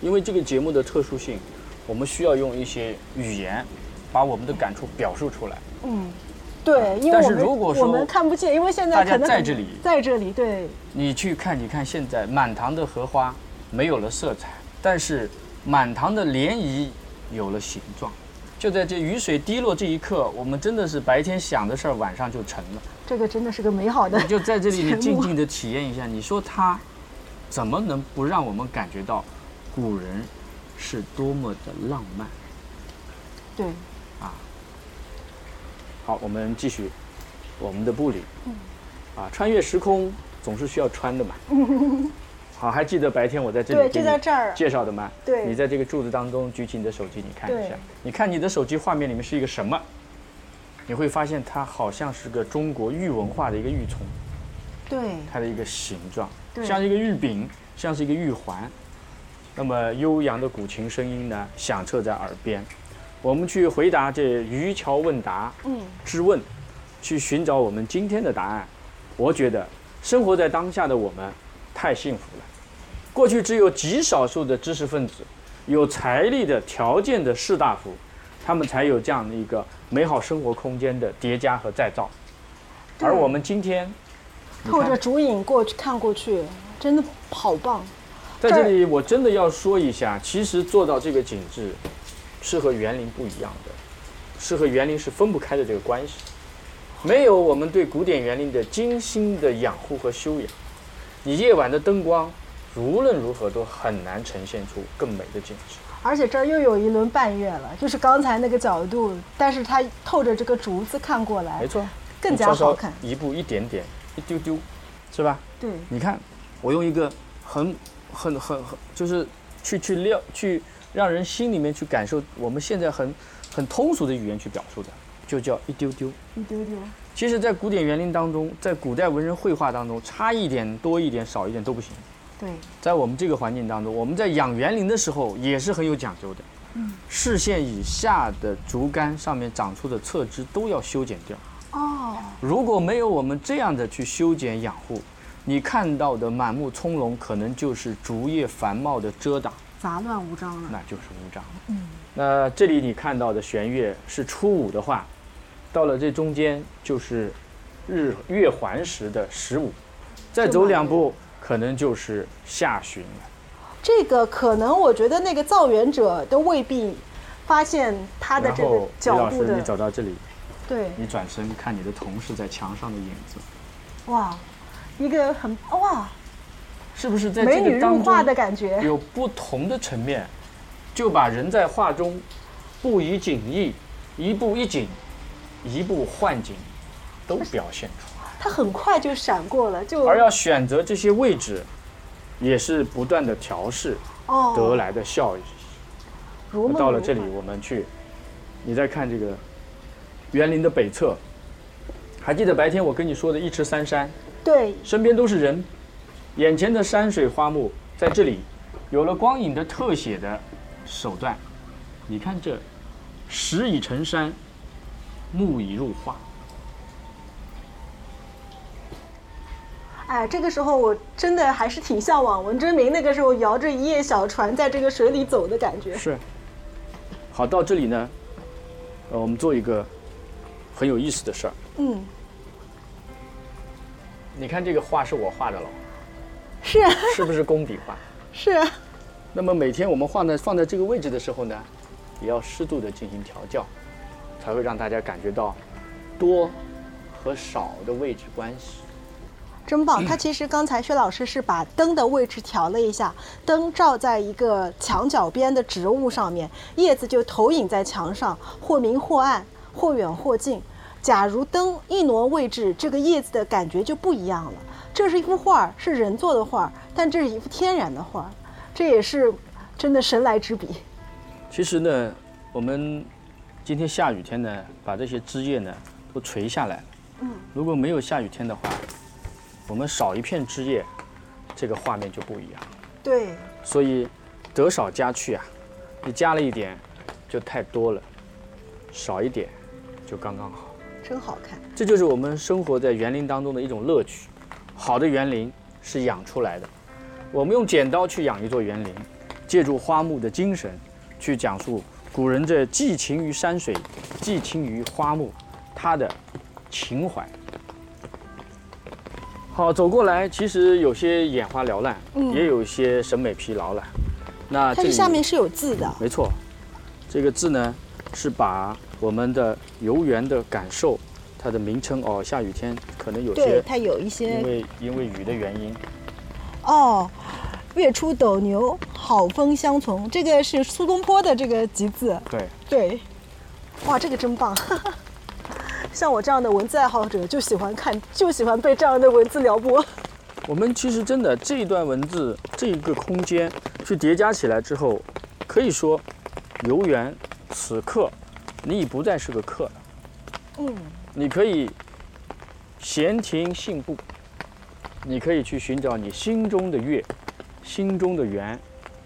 因为这个节目的特殊性，我们需要用一些语言把我们的感触表述出来。嗯，对，因为但我们是如果说我们看不见，因为现在大家在这里在这里，对，你去看，你看现在满塘的荷花没有了色彩，但是满塘的涟漪有了形状。就在这雨水滴落这一刻，我们真的是白天想的事儿，晚上就成了。这个真的是个美好的你就在这里，你 静静的体验一下，你说它怎么能不让我们感觉到古人是多么的浪漫？对，啊好，我们继续我们的步履。嗯啊，穿越时空总是需要穿的嘛。好，还记得白天我在这里对就在这儿介绍的吗？对你在这个柱子当中举起你的手机，你看一下，你看你的手机画面里面是一个什么？你会发现它好像是个中国玉文化的一个玉琮，对，它的一个形状，对像是一个玉柄，像是一个玉环。那么悠扬的古琴声音呢，响彻在耳边。我们去回答这渔樵问答嗯，之问，去寻找我们今天的答案。我觉得生活在当下的我们太幸福了。过去只有极少数的知识分子，有财力的条件的士大夫，他们才有这样的一个美好生活空间的叠加和再造。而我们今天，透着竹影过去看过去，真的好棒。在这里，我真的要说一下，其实做到这个景致，是和园林不一样的，是和园林是分不开的这个关系。没有我们对古典园林的精心的养护和修养，你夜晚的灯光无论如何都很难呈现出更美的景致。而且这儿又有一轮半月了，就是刚才那个角度，但是它透着这个竹子看过来没，错，更加好看。一步一点点，一丢丢，是吧？对，你看，我用一个很很很很，就是去去料去让人心里面去感受，我们现在很很通俗的语言去表述的，就叫一丢丢。一丢丢。其实，在古典园林当中，在古代文人绘画当中，差一点、多一点、少一点都不行。对，在我们这个环境当中，我们在养园林的时候也是很有讲究的。嗯视线以下的竹竿上面长出的侧枝都要修剪掉。哦，如果没有我们这样的去修剪养护，你看到的满目葱茏，可能就是竹叶繁茂的遮挡，杂乱无章了。那就是无章。嗯，那这里你看到的弦月是初五的话，到了这中间就是日月环食的十五，再走两步可能就是下旬了。这个可能我觉得那个造园者都未必发现他的这个然后，李老师，角度的你，走到这里，对，你转身看你的同事在墙上的影子，哇，一个很哇是不是在美女入画的感觉。有不同的层面，就把人在画中不以景意，一步一景，一步换景，都表现出来。它很快就闪过了，就而要选择这些位置，也是不断的调试哦得来的效益。到了这里，我们去，你再看这个园林的北侧，还记得白天我跟你说的一池三山，对，身边都是人，眼前的山水花木在这里有了光影的特写的手段。你看这石已成山，木已入画。哎，这个时候我真的还是挺向往文征明那个时候摇着一叶小船在这个水里走的感觉。是。好，到这里呢，呃，我们做一个很有意思的事儿。嗯，你看这个画是我画的了，是啊，是不是工笔画？是啊，那么每天我们画呢放在这个位置的时候呢，也要适度的进行调教，才会让大家感觉到多和少的位置关系。真棒！他其实刚才薛老师是把灯的位置调了一下，灯照在一个墙角边的植物上面，叶子就投影在墙上，或明或暗，或远或近。假如灯一挪位置，这个叶子的感觉就不一样了。这是一幅画儿，是人做的画儿，但这是一幅天然的画儿，这也是真的神来之笔。其实呢，我们今天下雨天呢，把这些枝叶呢都垂下来了。嗯，如果没有下雨天的话，我们少一片枝叶，这个画面就不一样。对，所以得少加去啊，你加了一点就太多了，少一点就刚刚好。真好看。这就是我们生活在园林当中的一种乐趣。好的园林是养出来的，我们用剪刀去养一座园林，借助花木的精神，去讲述古人这寄情于山水，寄情于花木，他的情怀。好，走过来，其实有些眼花缭乱，嗯也有一些审美疲劳了。那这下面是有字的，没错，这个字呢是把我们的游园的感受，它的名称哦，下雨天可能有对，些它有一些因为因为雨的原因，哦。月出斗牛，好风相从，这个是苏东坡的这个集字。对，对，哇，这个真棒！像我这样的文字爱好者，就喜欢看，就喜欢被这样的文字撩拨。我们其实真的这一段文字，这一个空间去叠加起来之后，可以说，游园此刻，你已不再是个客了。嗯，你可以闲庭信步，你可以去寻找你心中的月，心中的圆，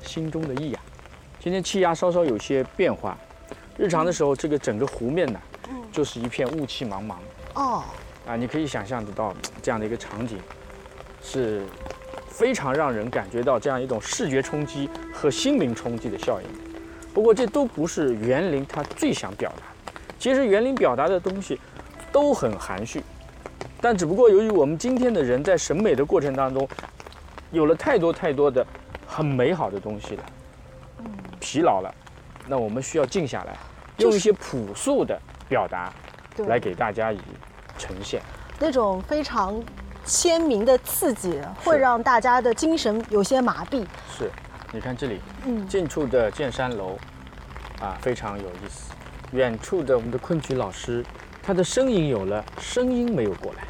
心中的意啊。今天气压稍稍有些变化，日常的时候，这个整个湖面呢，就是一片雾气茫茫。哦，啊，你可以想象得到这样的一个场景，是非常让人感觉到这样一种视觉冲击和心灵冲击的效应。不过这都不是园林它最想表达的。其实园林表达的东西都很含蓄，但只不过由于我们今天的人在审美的过程当中，有了太多太多的很美好的东西了，疲劳了，那我们需要静下来，用一些朴素的表达，来给大家以呈现。那种非常鲜明的刺激，会让大家的精神有些麻痹。是，你看这里，嗯近处的剑山楼，啊，非常有意思。远处的我们的昆曲老师，他的身影有了，声音没有过来。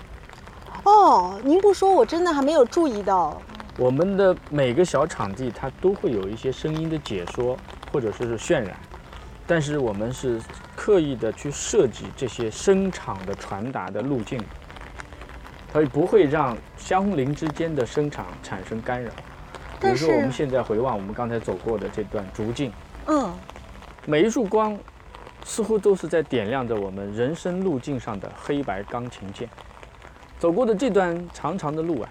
哦，您不说，我真的还没有注意到。我们的每个小场地，它都会有一些声音的解说，或者说是渲染，但是我们是刻意的去设计这些声场的传达的路径，它不会让相邻之间的声场产生干扰。比如说，我们，现在回望我们刚才走过的这段竹径，嗯，每一束光，似乎都是在点亮着我们人生路径上的黑白钢琴键。走过的这段长长的路啊，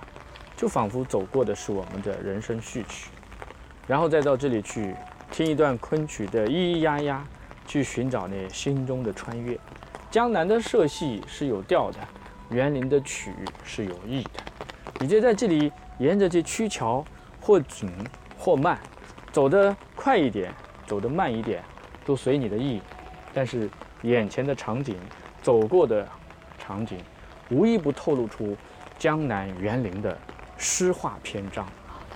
就仿佛走过的是我们的人生序曲。然后再到这里去听一段昆曲的咿咿呀呀，去寻找那心中的穿越。江南的社戏是有调的，园林的曲是有意的。你就在这里沿着这曲桥，或紧或慢，走得快一点，走得慢一点，都随你的意。但是眼前的场景，走过的场景，无一不透露出江南园林的诗画篇章。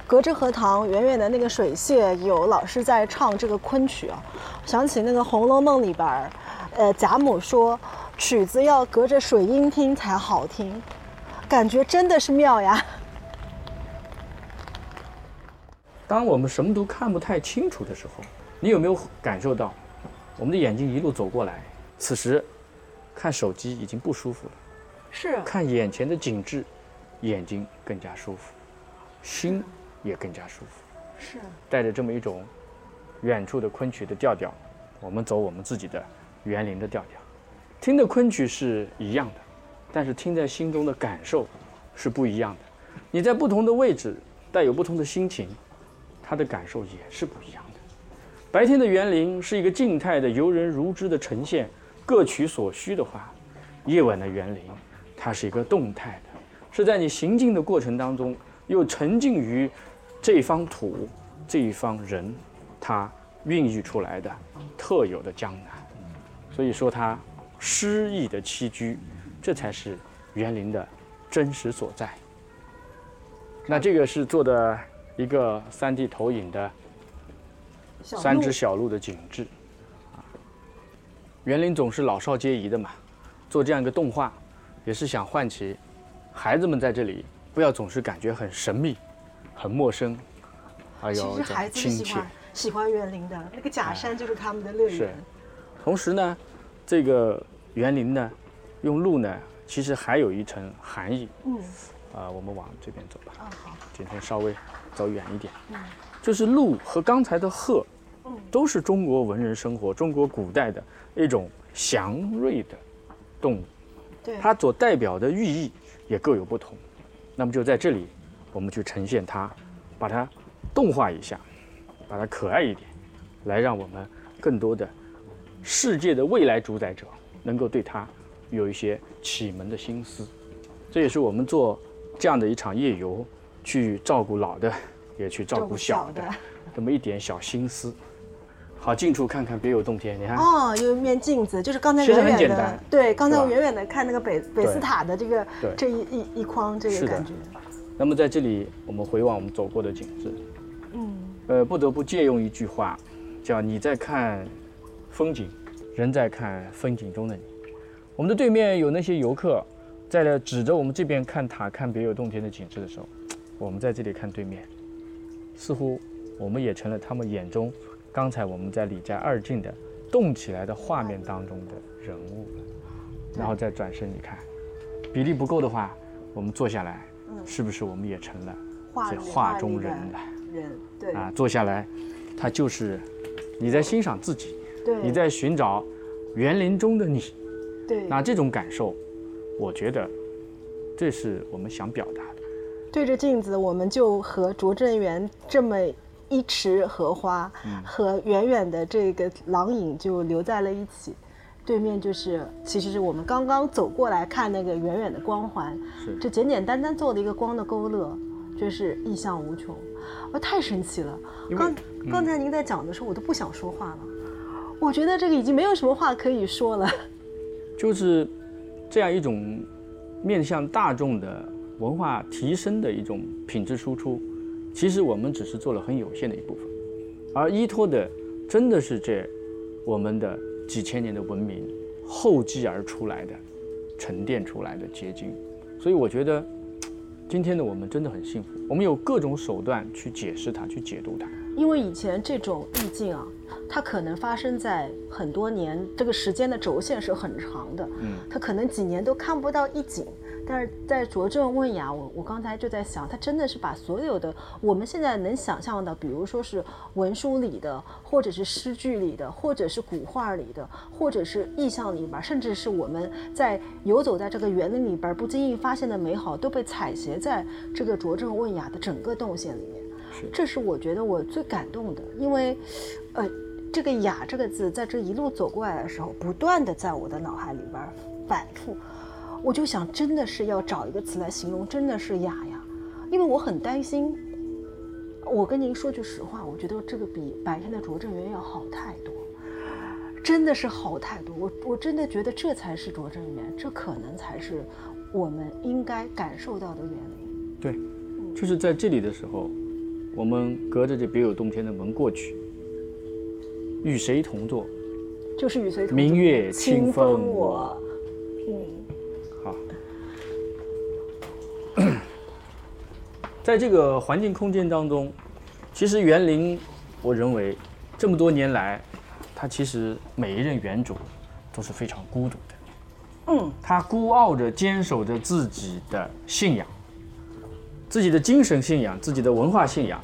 隔着荷塘，远远的那个水榭，有老师在唱这个昆曲啊，想起那个《红楼梦》里边儿，呃，贾母说曲子要隔着水音听才好听，感觉真的是妙呀。当我们什么都看不太清楚的时候，你有没有感受到，我们的眼睛一路走过来，此时看手机已经不舒服了，是，看眼前的景致，眼睛更加舒服，心也更加舒服。是，带着这么一种远处的昆曲的调调，我们走我们自己的园林的调调。听的昆曲是一样的，但是听在心中的感受是不一样的。你在不同的位置，带有不同的心情，他的感受也是不一样的。白天的园林是一个静态的、游人如织的呈现，各取所需的话，夜晚的园林它是一个动态的，是在你行进的过程当中，又沉浸于这方土、这一方人，它孕育出来的特有的江南。所以说它诗意的栖居，这才是园林的真实所在。那这个是做的一个 3D 投影的三只小鹿的景致啊。园林总是老少皆宜的嘛，做这样一个动画，也是想唤起孩子们在这里不要总是感觉很神秘、很陌生，还其有亲切喜欢。喜欢园林的，那个假山就是他们的乐是园。同时呢，这个园林呢，用鹿呢，其实还有一层含义。嗯，啊、我们往这边走吧。啊好，今天稍微走远一点，就是鹿和刚才的鹤，都是中国文人生活、中国古代的一种祥瑞的动物，对，它所代表的寓意也各有不同。那么就在这里，我们去呈现它，把它动画一下，把它可爱一点，来让我们更多的世界的未来主宰者能够对它有一些启蒙的心思。这也是我们做这样的一场夜游，去照顾老的，也去照顾小的，这么一点小心思。好，近处看看别有洞天，你看。哦，有一面镜子，就是刚才远远的很简单，对，刚才我远远的看那个北北斯塔的这个对。这一一一框这个感觉，那么在这里，我们回望我们走过的景致，嗯，呃，不得不借用一句话，叫“你在看风景，人在看风景中的你”。我们的对面有那些游客，在指着我们这边看塔、看别有洞天的景致的时候，我们在这里看对面，似乎我们也成了他们眼中刚才我们在李家二进的动起来的画面当中的人物了。然后再转身，你看，比例不够的话，我们坐下来，是不是我们也成了这画中人了？人，对啊，坐下来，他就是你在欣赏自己，对，你在寻找园林中的你。对那这种感受，我觉得这是我们想表达的。对着镜子，我们就和拙政园这么一池荷花，嗯和远远的这个廊影就留在了一起。对面就是，其实是我们刚刚走过来看那个远远的光环，是这简简单单做了一个光的勾勒，就是意象无穷，啊，太神奇了。刚刚才您在讲的时候，我都不想说话了，我觉得这个已经没有什么话可以说了。就是这样一种面向大众的文化提升的一种品质输出，其实我们只是做了很有限的一部分，而依托的真的是这我们的几千年的文明厚积而出来的、沉淀出来的结晶。所以我觉得今天的我们真的很幸福，我们有各种手段去解释它、去解读它。因为以前这种意境啊，它可能发生在很多年，这个时间的轴线是很长的，嗯，它可能几年都看不到一景。但是在拙政问雅，我我刚才就在想，他真的是把所有的我们现在能想象的，比如说是文书里的，或者是诗句里的，或者是古画里的，或者是意象里边，甚至是我们在游走在这个园林里边不经意发现的美好，都被采撷在这个拙政问雅的整个动线里面。是这是我觉得我最感动的，因为，呃，这个“雅”这个字在这一路走过来的时候，不断的在我的脑海里边反复，我就想，真的是要找一个词来形容，真的是雅呀，因为我很担心。我跟您说句实话，我觉得这个比白天的拙政园要好太多，真的是好太多。我我真的觉得这才是拙政园，这可能才是我们应该感受到的园林。对，就是在这里的时候，我们隔着这别有洞天的门过去，与谁同坐？就是与谁同明月清清风我，嗯。在这个环境空间当中，其实园林，我认为这么多年来，它其实每一任园主都是非常孤独的。嗯，他孤傲着坚守着自己的信仰，自己的精神信仰，自己的文化信仰，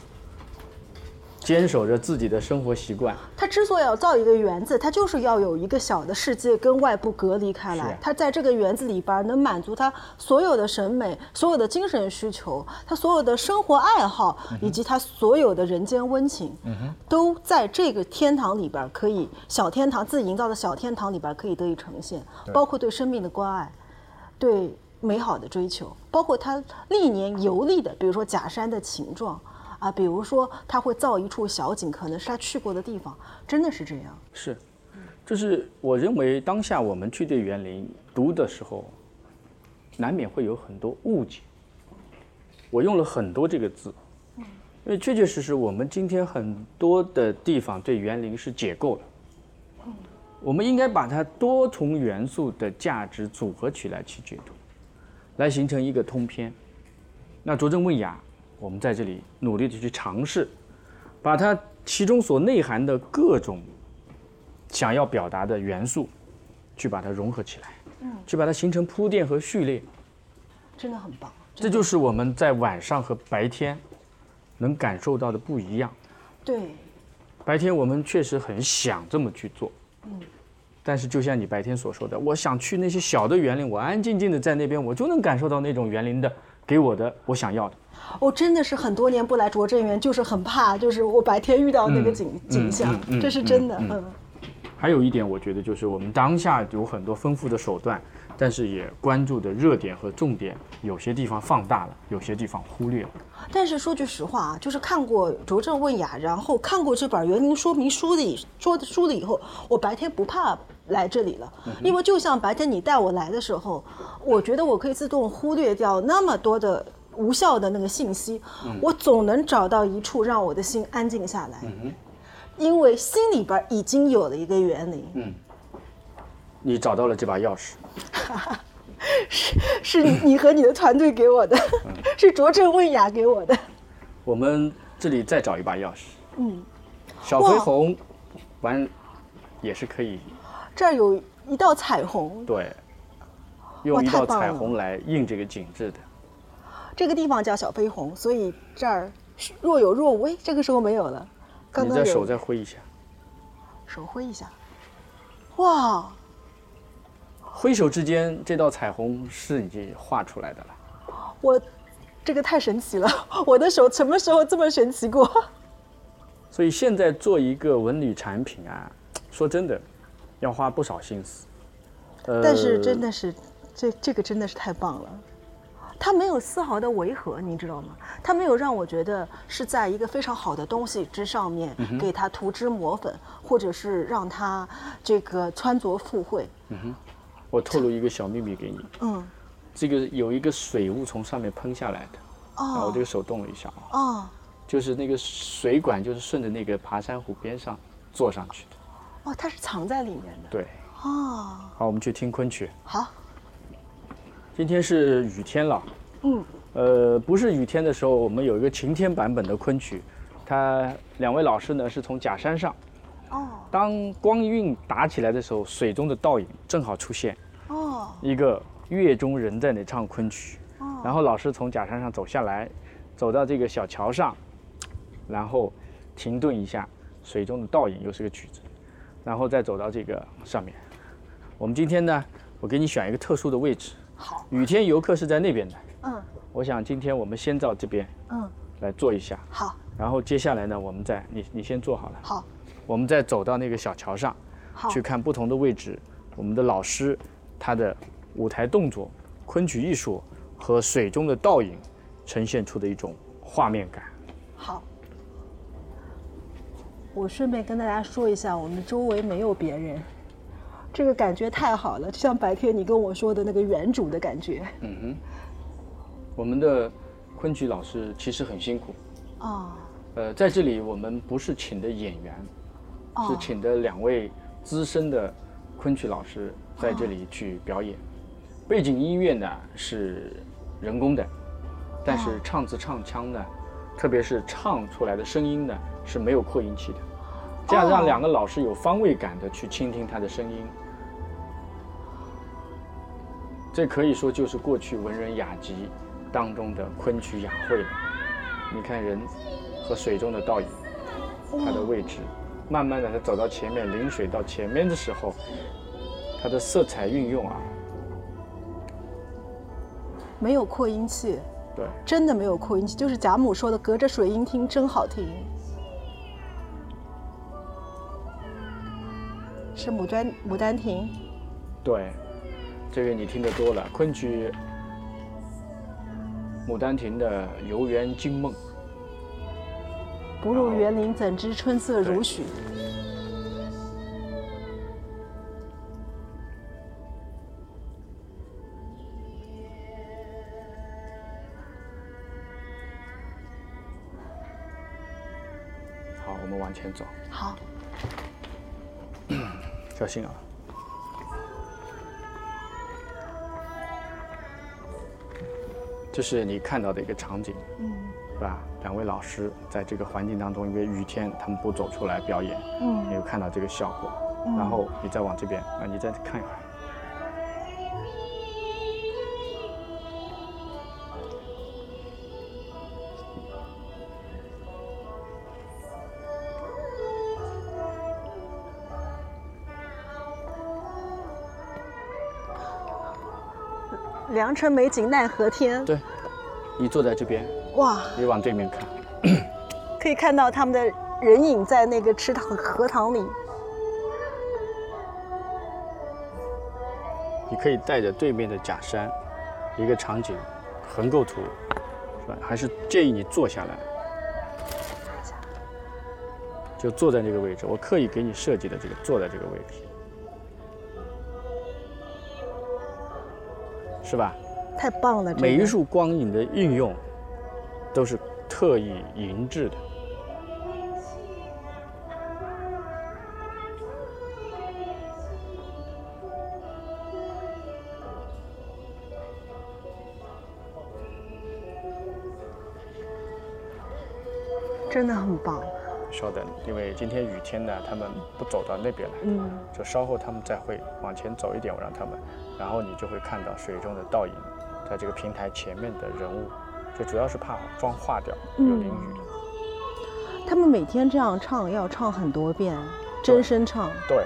坚守着自己的生活习惯。他之所以要造一个园子，他就是要有一个小的世界跟外部隔离开来是啊。它在这个园子里边能满足他所有的审美、所有的精神需求、他所有的生活爱好，以及他所有的人间温情，都在这个天堂里边可以小天堂自己营造的小天堂里边可以得以呈现，包括对生命的关爱，对美好的追求，包括他历年游历的，比如说假山的形状。啊，比如说他会造一处小景，可能是他去过的地方，真的是这样。是，就是我认为当下我们去对园林读的时候，难免会有很多误解。我用了很多这个字，因为确确实实我们今天很多的地方对园林是解构了。我们应该把它多重元素的价值组合起来去解读，来形成一个通篇。那拙政问雅，我们在这里努力的去尝试，把它其中所内涵的各种想要表达的元素，去把它融合起来，嗯，去把它形成铺垫和序列。真的很棒。这就是我们在晚上和白天能感受到的不一样。对，白天我们确实很想这么去做，嗯，但是就像你白天所说的，我想去那些小的园林，我安安静静的在那边，我就能感受到那种园林的给我的我想要的。我真的是很多年不来拙政园，就是很怕，就是我白天遇到那个景、景象，这是真的。嗯嗯还有一点，我觉得就是我们当下有很多丰富的手段，但是也关注的热点和重点，有些地方放大了，有些地方忽略了。但是说句实话啊，就是看过《拙政问雅》，然后看过这本园林说明书的说的书了以后，我白天不怕来这里了，因为就像白天你带我来的时候，我觉得我可以自动忽略掉那么多的无效的那个信息，我总能找到一处让我的心安静下来，因为心里边已经有了一个园林。嗯。你找到了这把钥匙，是是你你和你的团队给我的，是卓正问雅给我的。我们这里再找一把钥匙。嗯，小飞鸿，玩也是可以。这儿有一道彩虹，对，用一道彩虹来印这个景致的。这个地方叫小飞鸿，所以这儿是若有若无。哎，这个时候没有了，刚刚有你的手再挥一下，手挥一下，哇，挥手之间，这道彩虹是已经画出来的了。我这个太神奇了，我的手什么时候这么神奇过？所以现在做一个文旅产品啊，说真的，要花不少心思。呃但是真的是，这这个真的是太棒了。它没有丝毫的违和，你知道吗？它没有让我觉得是在一个非常好的东西之上面给它涂脂抹粉，或者是让它这个穿着附会。嗯哼我透露一个小秘密给你，嗯，这个有一个水雾从上面喷下来的，哦，我这个手动了一下啊，哦就是那个水管就是顺着那个爬山虎边上坐上去的。哦，它是藏在里面的。对，哦，好，我们去听昆曲。好，今天是雨天了，嗯，呃，不是雨天的时候，我们有一个晴天版本的昆曲，它两位老师呢是从假山上，哦。当光晕打起来的时候，水中的倒影正好出现，哦。一个月中人在那唱昆曲，哦，然后老师从假山上走下来，走到这个小桥上，然后停顿一下，水中的倒影又是个曲子，然后再走到这个上面。我们今天呢，我给你选一个特殊的位置，好，雨天游客是在那边的，嗯。我想今天我们先到这边嗯，来坐一下，好，然后接下来呢，我们再你你先坐好了，好，我们再走到那个小桥上好，去看不同的位置，我们的老师他的舞台动作、昆曲艺术和水中的倒影呈现出的一种画面感。好。我顺便跟大家说一下，我们周围没有别人，这个感觉太好了，就像白天你跟我说的那个原主的感觉。嗯哼，我们的昆曲老师其实很辛苦。哦呃，在这里我们不是请的演员，是哦请的两位资深的昆曲老师在这里去表演。背景音乐呢是人工的，但是唱词唱腔呢，特别是唱出来的声音呢是没有扩音器的，这样让哦两个老师有方位感的去倾听他的声音。这可以说就是过去文人雅集当中的昆曲雅会了。你看人和水中的倒影，它的位置，慢慢的它走到前面，临水到前面的时候，它的色彩运用啊，没有扩音器，对，真的没有扩音器，就是贾母说的“隔着水音听真好听”。是《牡丹牡丹亭》对，这个你听得多了，昆曲《牡丹亭》的游园惊梦，不入园林，怎知春色如许？好，我们往前走，好，小心啊。这是你看到的一个场景，嗯对吧？两位老师在这个环境当中，因为雨天，他们不走出来表演，嗯没有看到这个效果。然后你再往这边，啊，你再看一会儿。良辰美景奈何天。对，你坐在这边，哇，你往对面看，可以看到他们的人影在那个池塘荷塘里。你可以带着对面的假山，一个场景，横构图，是吧？还是建议你坐下来，就坐在那个位置。我刻意给你设计的这个坐在这个位置，是吧？太棒了！这个每一束光影的运用都是特意营制的。真的很棒。稍等，因为今天雨天呢，他们不走到那边来，嗯，就稍后他们再会往前走一点，我让他们，然后你就会看到水中的倒影，在这个平台前面的人物，就主要是怕妆化掉，有淋雨。他们每天这样唱，要唱很多遍，真声唱，对，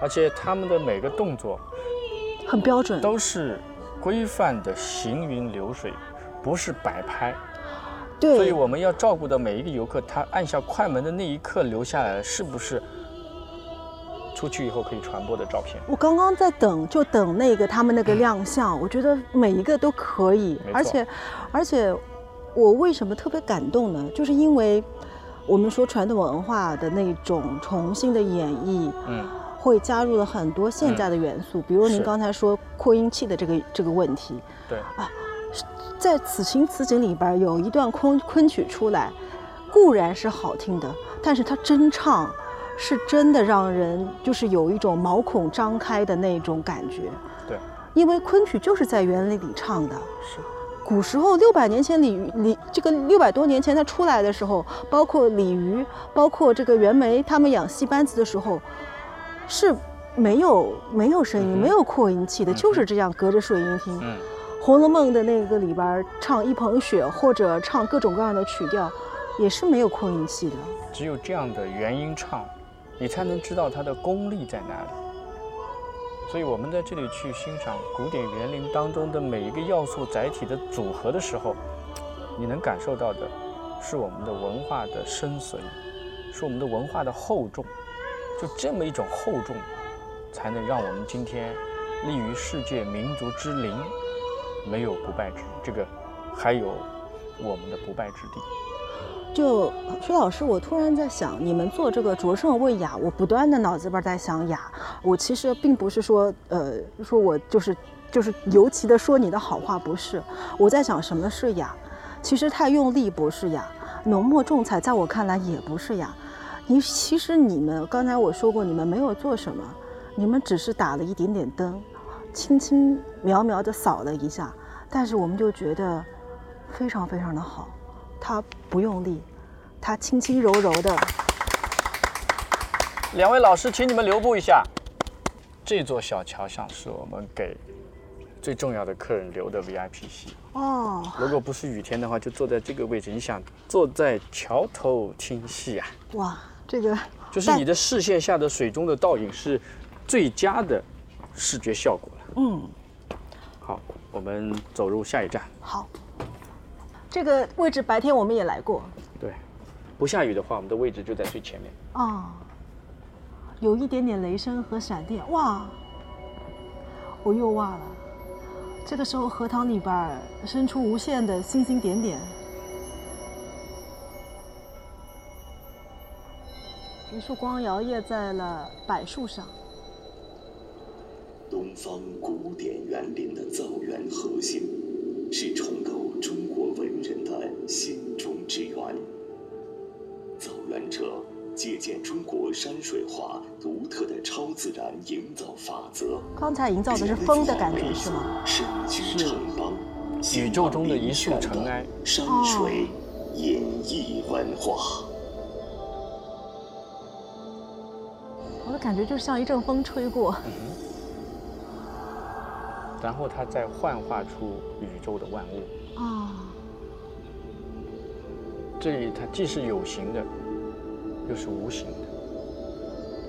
而且他们的每个动作很标准。都是规范的行云流水，不是摆拍。所以，我们要照顾到每一个游客，他按下快门的那一刻留下来的是不是出去以后可以传播的照片？我刚刚在等，就等那个他们那个亮相，我觉得每一个都可以。而且，而且我为什么特别感动呢？就是因为我们说传统文化的那种重新的演绎，嗯，会加入了很多现在的元素，比如您刚才说扩音器的这个这个问题，对，在此情此景里边有一段昆昆曲出来，固然是好听的，但是它真唱是真的让人就是有一种毛孔张开的那种感觉。对，因为昆曲就是在园林里唱的。是，古时候六百年前鲤鱼鲤这个六百多年前它出来的时候，包括鲤鱼，包括这个袁枚他们养戏班子的时候，是没有没有声音、嗯没有扩音器的，嗯就是这样隔着水音听。嗯，《红楼梦》的那个里边唱一捧雪，或者唱各种各样的曲调，也是没有扩音器的。只有这样的原音唱，你才能知道它的功力在哪里。所以我们在这里去欣赏古典园林当中的每一个要素载体的组合的时候，你能感受到的是我们的文化的深邃，是我们的文化的厚重。就这么一种厚重，才能让我们今天立于世界民族之林，没有不败之这个，还有我们的不败之地。就薛老师，我突然在想，你们做这个卓胜为雅，我不断的脑子里边在想雅。我其实并不是说，呃，说我就是就是尤其的说你的好话，不是。我在想什么是雅，其实太用力不是雅，浓墨重彩在我看来也不是雅。你其实你们刚才我说过，你们没有做什么，你们只是打了一点点灯，轻轻描描的扫了一下，但是我们就觉得非常非常的好。它不用力，它轻轻柔柔的。两位老师，请你们留步一下。这座小桥像是我们给最重要的客人留的 VIP 席。哦，如果不是雨天的话，就坐在这个位置。你想坐在桥头听戏啊，哇，这个就是你的视线下的水中的倒影是最佳的视觉效果了。嗯，好，我们走入下一站。好。这个位置白天我们也来过对，不下雨的话，我们的位置就在最前面。啊、有一点点雷声和闪电，哇，我又忘了。这个时候荷塘里边儿伸出无限的星星点点。一束光摇曳在了柏树上。东方古典园林的造园核心，是重构中国文人的心中之园。造园者借鉴中国山水画独特的超自然营造法则，刚才营造的是风的感觉是吗？身居城邦，宇宙中的一束尘埃，山水演绎文化。我的感觉就像一阵风吹过。然后它再幻化出宇宙的万物。啊，这里它既是有形的，又是无形的。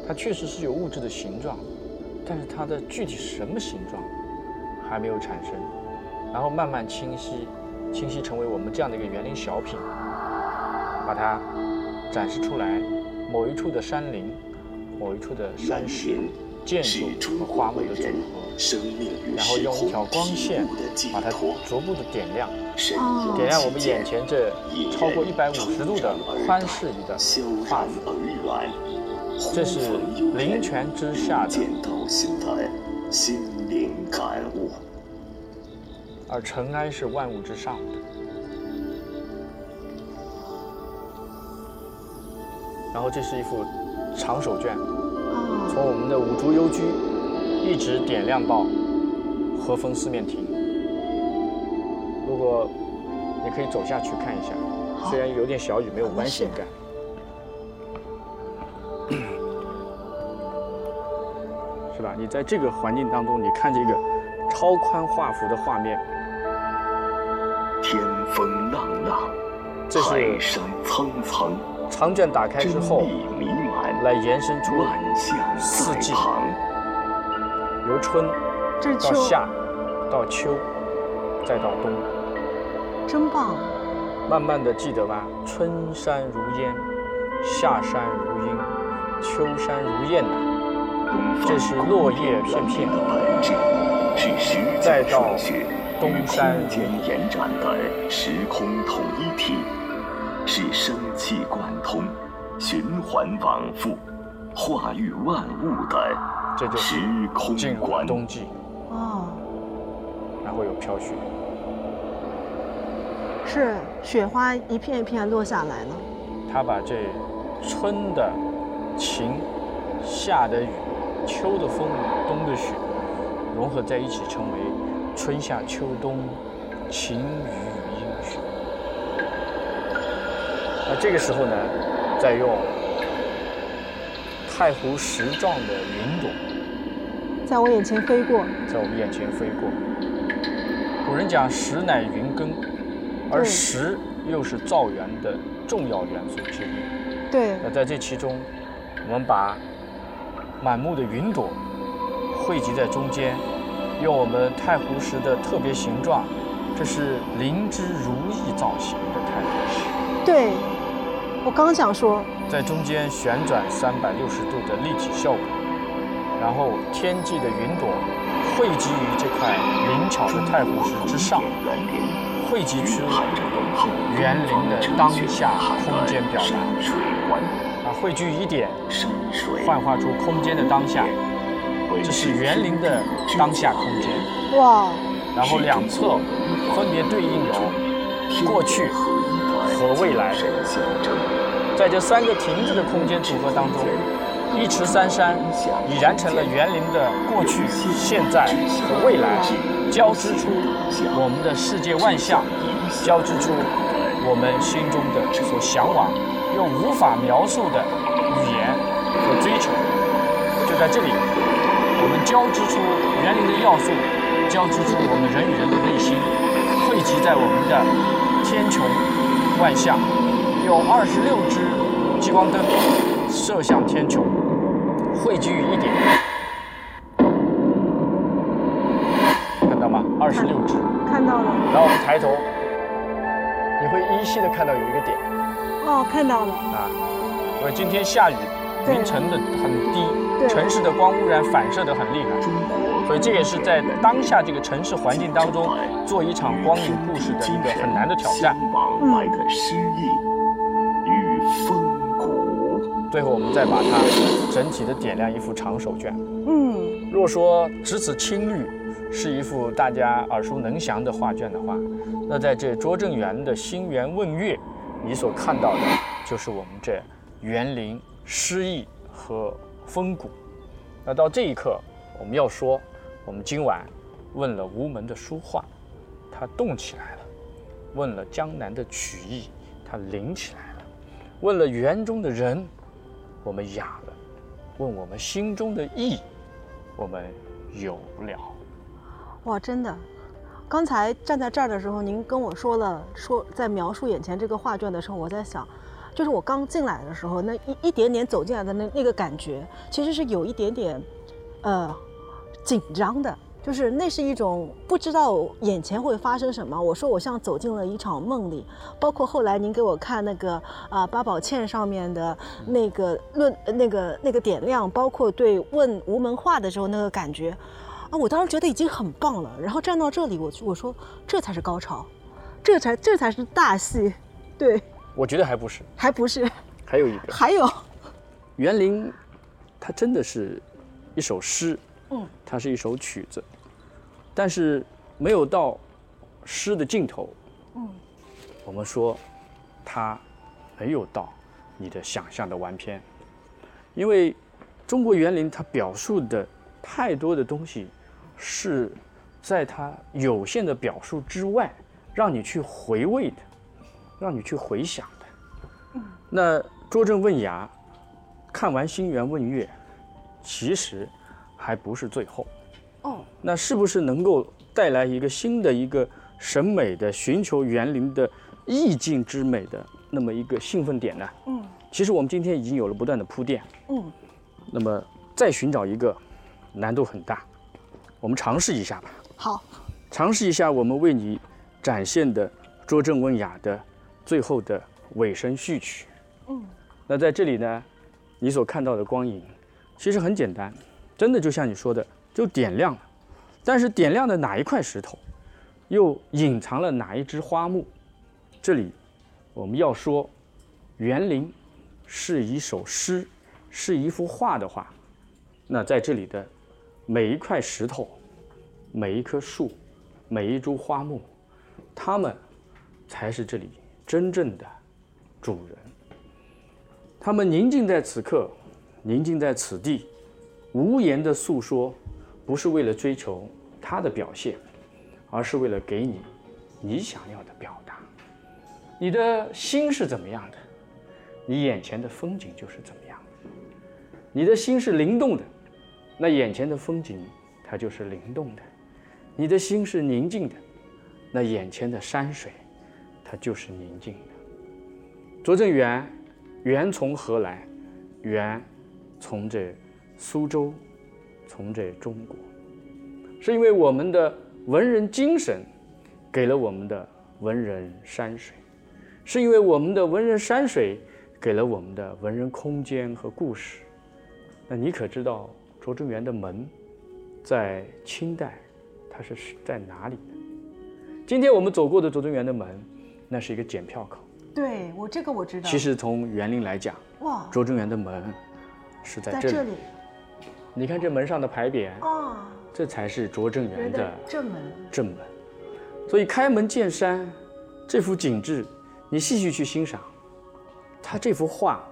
它确实是有物质的形状，但是它的具体什么形状还没有产生，然后慢慢清晰，清晰成为我们这样的一个园林小品，把它展示出来。某一处的山林，某一处的山石，建筑和花木的组合，生命与然后时空用一条光线体悟的寄把它托，逐步的点亮，哦点亮我们眼前这超过人一百五十度的宽视野的画然幅。这是灵泉之下的心灵感悟。而尘埃是万物之上的。然后这是一幅长手卷，啊，从我们的五竹幽居一直点亮到和风四面亭。如果你可以走下去看一下，虽然有点小雨，没有关系。是吧？你在这个环境当中，你看这个超宽画幅的画面，天风浪浪，这是海山苍苍，长卷打开之后，来延伸出四季。由春这是秋，到夏，到秋，再到冬，真棒。慢慢的记得吧？春山如烟，夏山如鹰，秋山如燕呐、这是落叶片片的本质是时再到间顺序东与山空间延展的时空统一体，是生气贯通、循环往复、化育万物的这就是进入了。冬季，哦，然后有飘雪。是雪花一片一片落下来了。他把这春的晴、夏的雨、秋的风、冬的雪融合在一起，成为春夏秋冬晴雨阴雪。那这个时候呢，再用太湖石状的云朵在我眼前飞过，在我们眼前飞过。古人讲石乃云根，而对石又是造园的重要元素之一。对，那在这其中，我们把满目的云朵汇集在中间，用我们太湖石的特别形状，这是灵芝如意造型的太湖石，对，我刚想说，在中间旋转三百六十度的立体效果，然后天际的云朵汇集于这块灵巧的太湖石之上，汇集出园林的当下空间表达，啊，汇聚一点，幻化出空间的当下。这是园林的当下空间，哇，然后两侧分别对应有过去和未来，在这三个亭子的空间组合当中，一池三山已然成了园林的过去、现在和未来，交织出我们的世界万象，交织出我们心中的所向往又无法描述的语言和追求。就在这里，我们交织出园林的要素，交织出我们人与人的内心，汇集在我们的天穹万象，有二十六支激光灯射向天穹，汇聚于一点。看到吗？二十六只。看到了，然后我们抬头，你会依稀的看到有一个点哦，看到了，啊，因为今天下雨，云层的很低，城市的光污染反射的很厉害，所以这也是在当下这个城市环境当中做一场光影故事的一个很难的挑战。往来的诗意与风骨。最后我们再把它整体的点亮一幅长手卷。嗯，若说只此青绿是一幅大家耳熟能详的画卷的话，那在这拙政园的星园问月，你所看到的就是我们这园林诗意和风骨。那到这一刻，我们要说，我们今晚问了吴门的书画，它动起来了；问了江南的曲艺，它灵起来了；问了园中的人，我们哑了；问我们心中的意，我们有不了。哇，真的。刚才站在这儿的时候，您跟我说了，说在描述眼前这个画卷的时候，我在想，就是我刚进来的时候，那一一点点走进来的那那个感觉，其实是有一点点，呃，紧张的，就是那是一种不知道眼前会发生什么。我说我像走进了一场梦里，包括后来您给我看那个啊八宝茜上面的那个论那个那个点亮，包括对问无门话的时候那个感觉，啊，我当时觉得已经很棒了。然后站到这里，我我说这才是高潮，这才这才是大戏，对，我觉得还不是，还不是，还有一个还有，园林，它真的是一首诗，嗯，它是一首曲子，但是没有到诗的尽头，嗯，我们说它没有到你的想象的完篇，因为中国园林它表述的太多的东西是在它有限的表述之外，让你去回味的，让你去回想的。那拙政问衙，看完星园问月，其实还不是最后。哦，那是不是能够带来一个新的一个审美的寻求园林的意境之美的那么一个兴奋点呢？嗯其实我们今天已经有了不断的铺垫，嗯，那么再寻找一个难度很大，我们尝试一下吧。好，尝试一下我们为你展现的拙政问雅的最后的尾声序曲。嗯，那在这里呢，你所看到的光影其实很简单，真的就像你说的，就点亮了。但是点亮的哪一块石头，又隐藏了哪一枝花木？这里我们要说，园林是一首诗，是一幅画的话，那在这里的每一块石头。每一棵树，每一株花木，它们才是这里真正的主人。他们宁静在此刻，宁静在此地，无言的诉说，不是为了追求他的表现，而是为了给你你想要的表达。你的心是怎么样的，你眼前的风景就是怎么样的。你的心是灵动的，那眼前的风景它就是灵动的。你的心是宁静的，那眼前的山水，它就是宁静的。拙政园，园从何来？园从这苏州，从这中国，是因为我们的文人精神，给了我们的文人山水，是因为我们的文人山水，给了我们的文人空间和故事。那你可知道拙政园的门，在清代？它是在哪里的？今天我们走过的拙政园的门，那是一个检票口。对我这个我知道。其实从园林来讲，哇，拙政园的门是在这里。你看这门上的牌匾，啊，这才是拙政园的正门。正门。所以开门见山，这幅景致，你细细去欣赏，他这幅画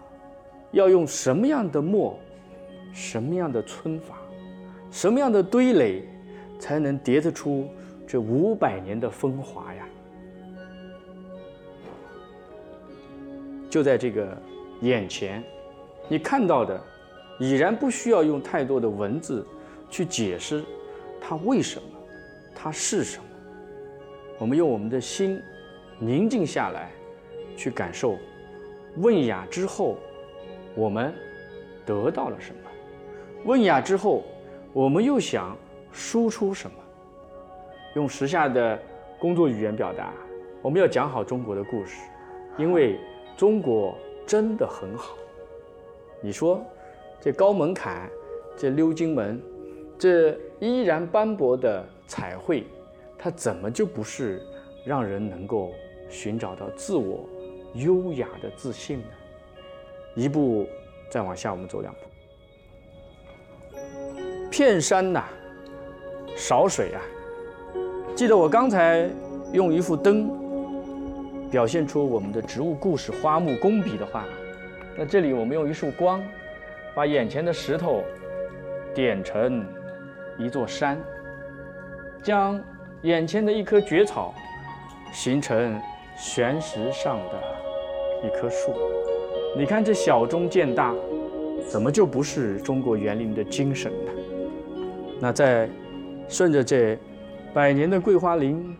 要用什么样的墨，什么样的皴法，什么样的堆垒。才能叠得出这五百年的风华呀！就在这个眼前，你看到的已然不需要用太多的文字去解释它为什么，它是什么。我们用我们的心宁静下来，去感受问雅之后，我们得到了什么？问雅之后，我们又想。输出什么？用时下的工作语言表达，我们要讲好中国的故事，因为中国真的很好。你说，这高门槛，这鎏金门，这依然斑驳的彩绘，它怎么就不是让人能够寻找到自我优雅的自信呢？一步再往下，我们走两步。片山呐。少水啊！记得我刚才用一副灯表现出我们的植物故事、花木工笔的话，那这里我们用一束光，把眼前的石头点成一座山，将眼前的一棵蕨草形成悬石上的一棵树。你看这小中见大，怎么就不是中国园林的精神呢？那在。顺着这百年的桂花林，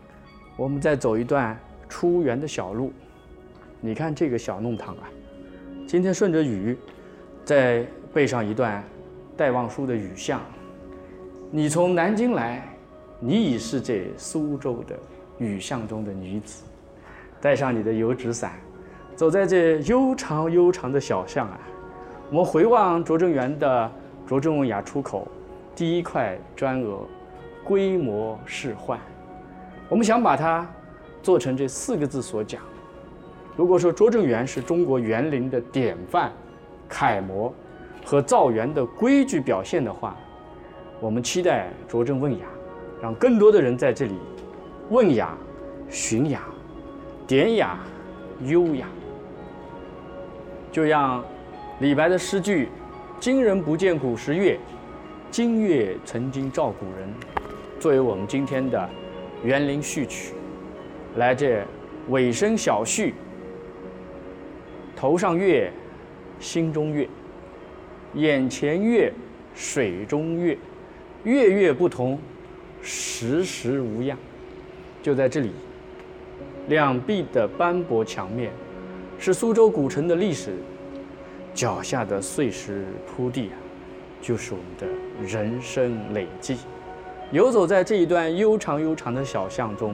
我们再走一段出园的小路。你看这个小弄堂啊，今天顺着雨，在背上一段戴望舒的雨巷。你从南京来，你已是这苏州的雨巷中的女子，带上你的油纸伞，走在这悠长悠长的小巷啊。我们回望拙政园的拙政文雅出口，第一块砖额，规模仕幻。我们想把它做成这四个字所讲。如果说拙政园是中国园林的典范、楷模和造园的规矩表现的话，我们期待拙政问雅，让更多的人在这里问雅、寻雅、典雅、优雅。就让李白的诗句“今人不见古时月，今月曾经照古人”作为我们今天的园林序曲，来这尾声小序。头上月，心中月，眼前月，水中月，月月不同，时时无恙。就在这里，两壁的斑驳墙面，是苏州古城的历史；脚下的碎石铺地啊，就是我们的人生累计。游走在这一段悠长悠长的小巷中，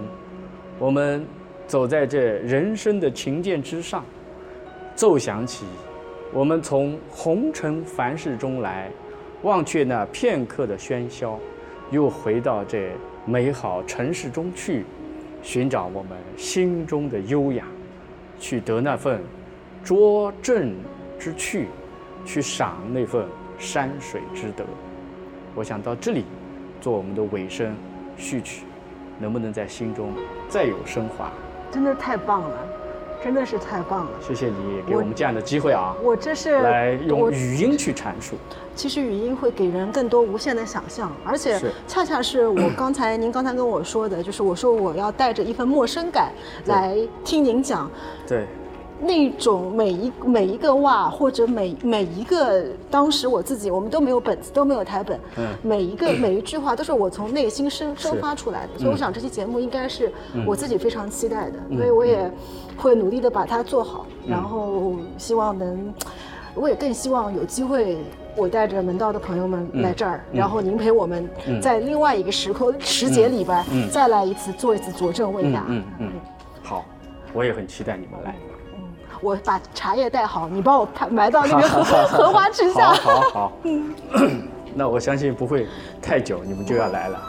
我们走在这人生的琴键之上。奏响起，我们从红尘凡事中来，忘却那片刻的喧嚣，又回到这美好城市中去，寻找我们心中的优雅，去得那份拙政之趣，去赏那份山水之德。我想到这里，做我们的尾声序曲，能不能在心中再有升华？真的太棒了。真的是太棒了！谢谢你给我们这样的机会啊！我这是来用语音去阐述。其实语音会给人更多无限的想象，而且恰恰是我刚才您刚才跟我说的，就是我说我要带着一份陌生感来听您讲。对。那种每一每一个哇，或者每每一个当时我自己，我们都没有本子，都没有台本，嗯，每一个 每一句话都是我从内心生生发出来的，所以我想这期节目应该是我自己非常期待的，所以我也会努力的把它做好，然后希望能，我也更希望有机会，我带着门道的朋友们来这儿，然后您陪我们在另外一个时空时节里边再来一次做一次佐证问答，嗯嗯，好，我也很期待你们来。我把茶叶带好，你帮我埋到那个 荷荷花池下。好，好，好。那我相信不会太久，你们就要来了。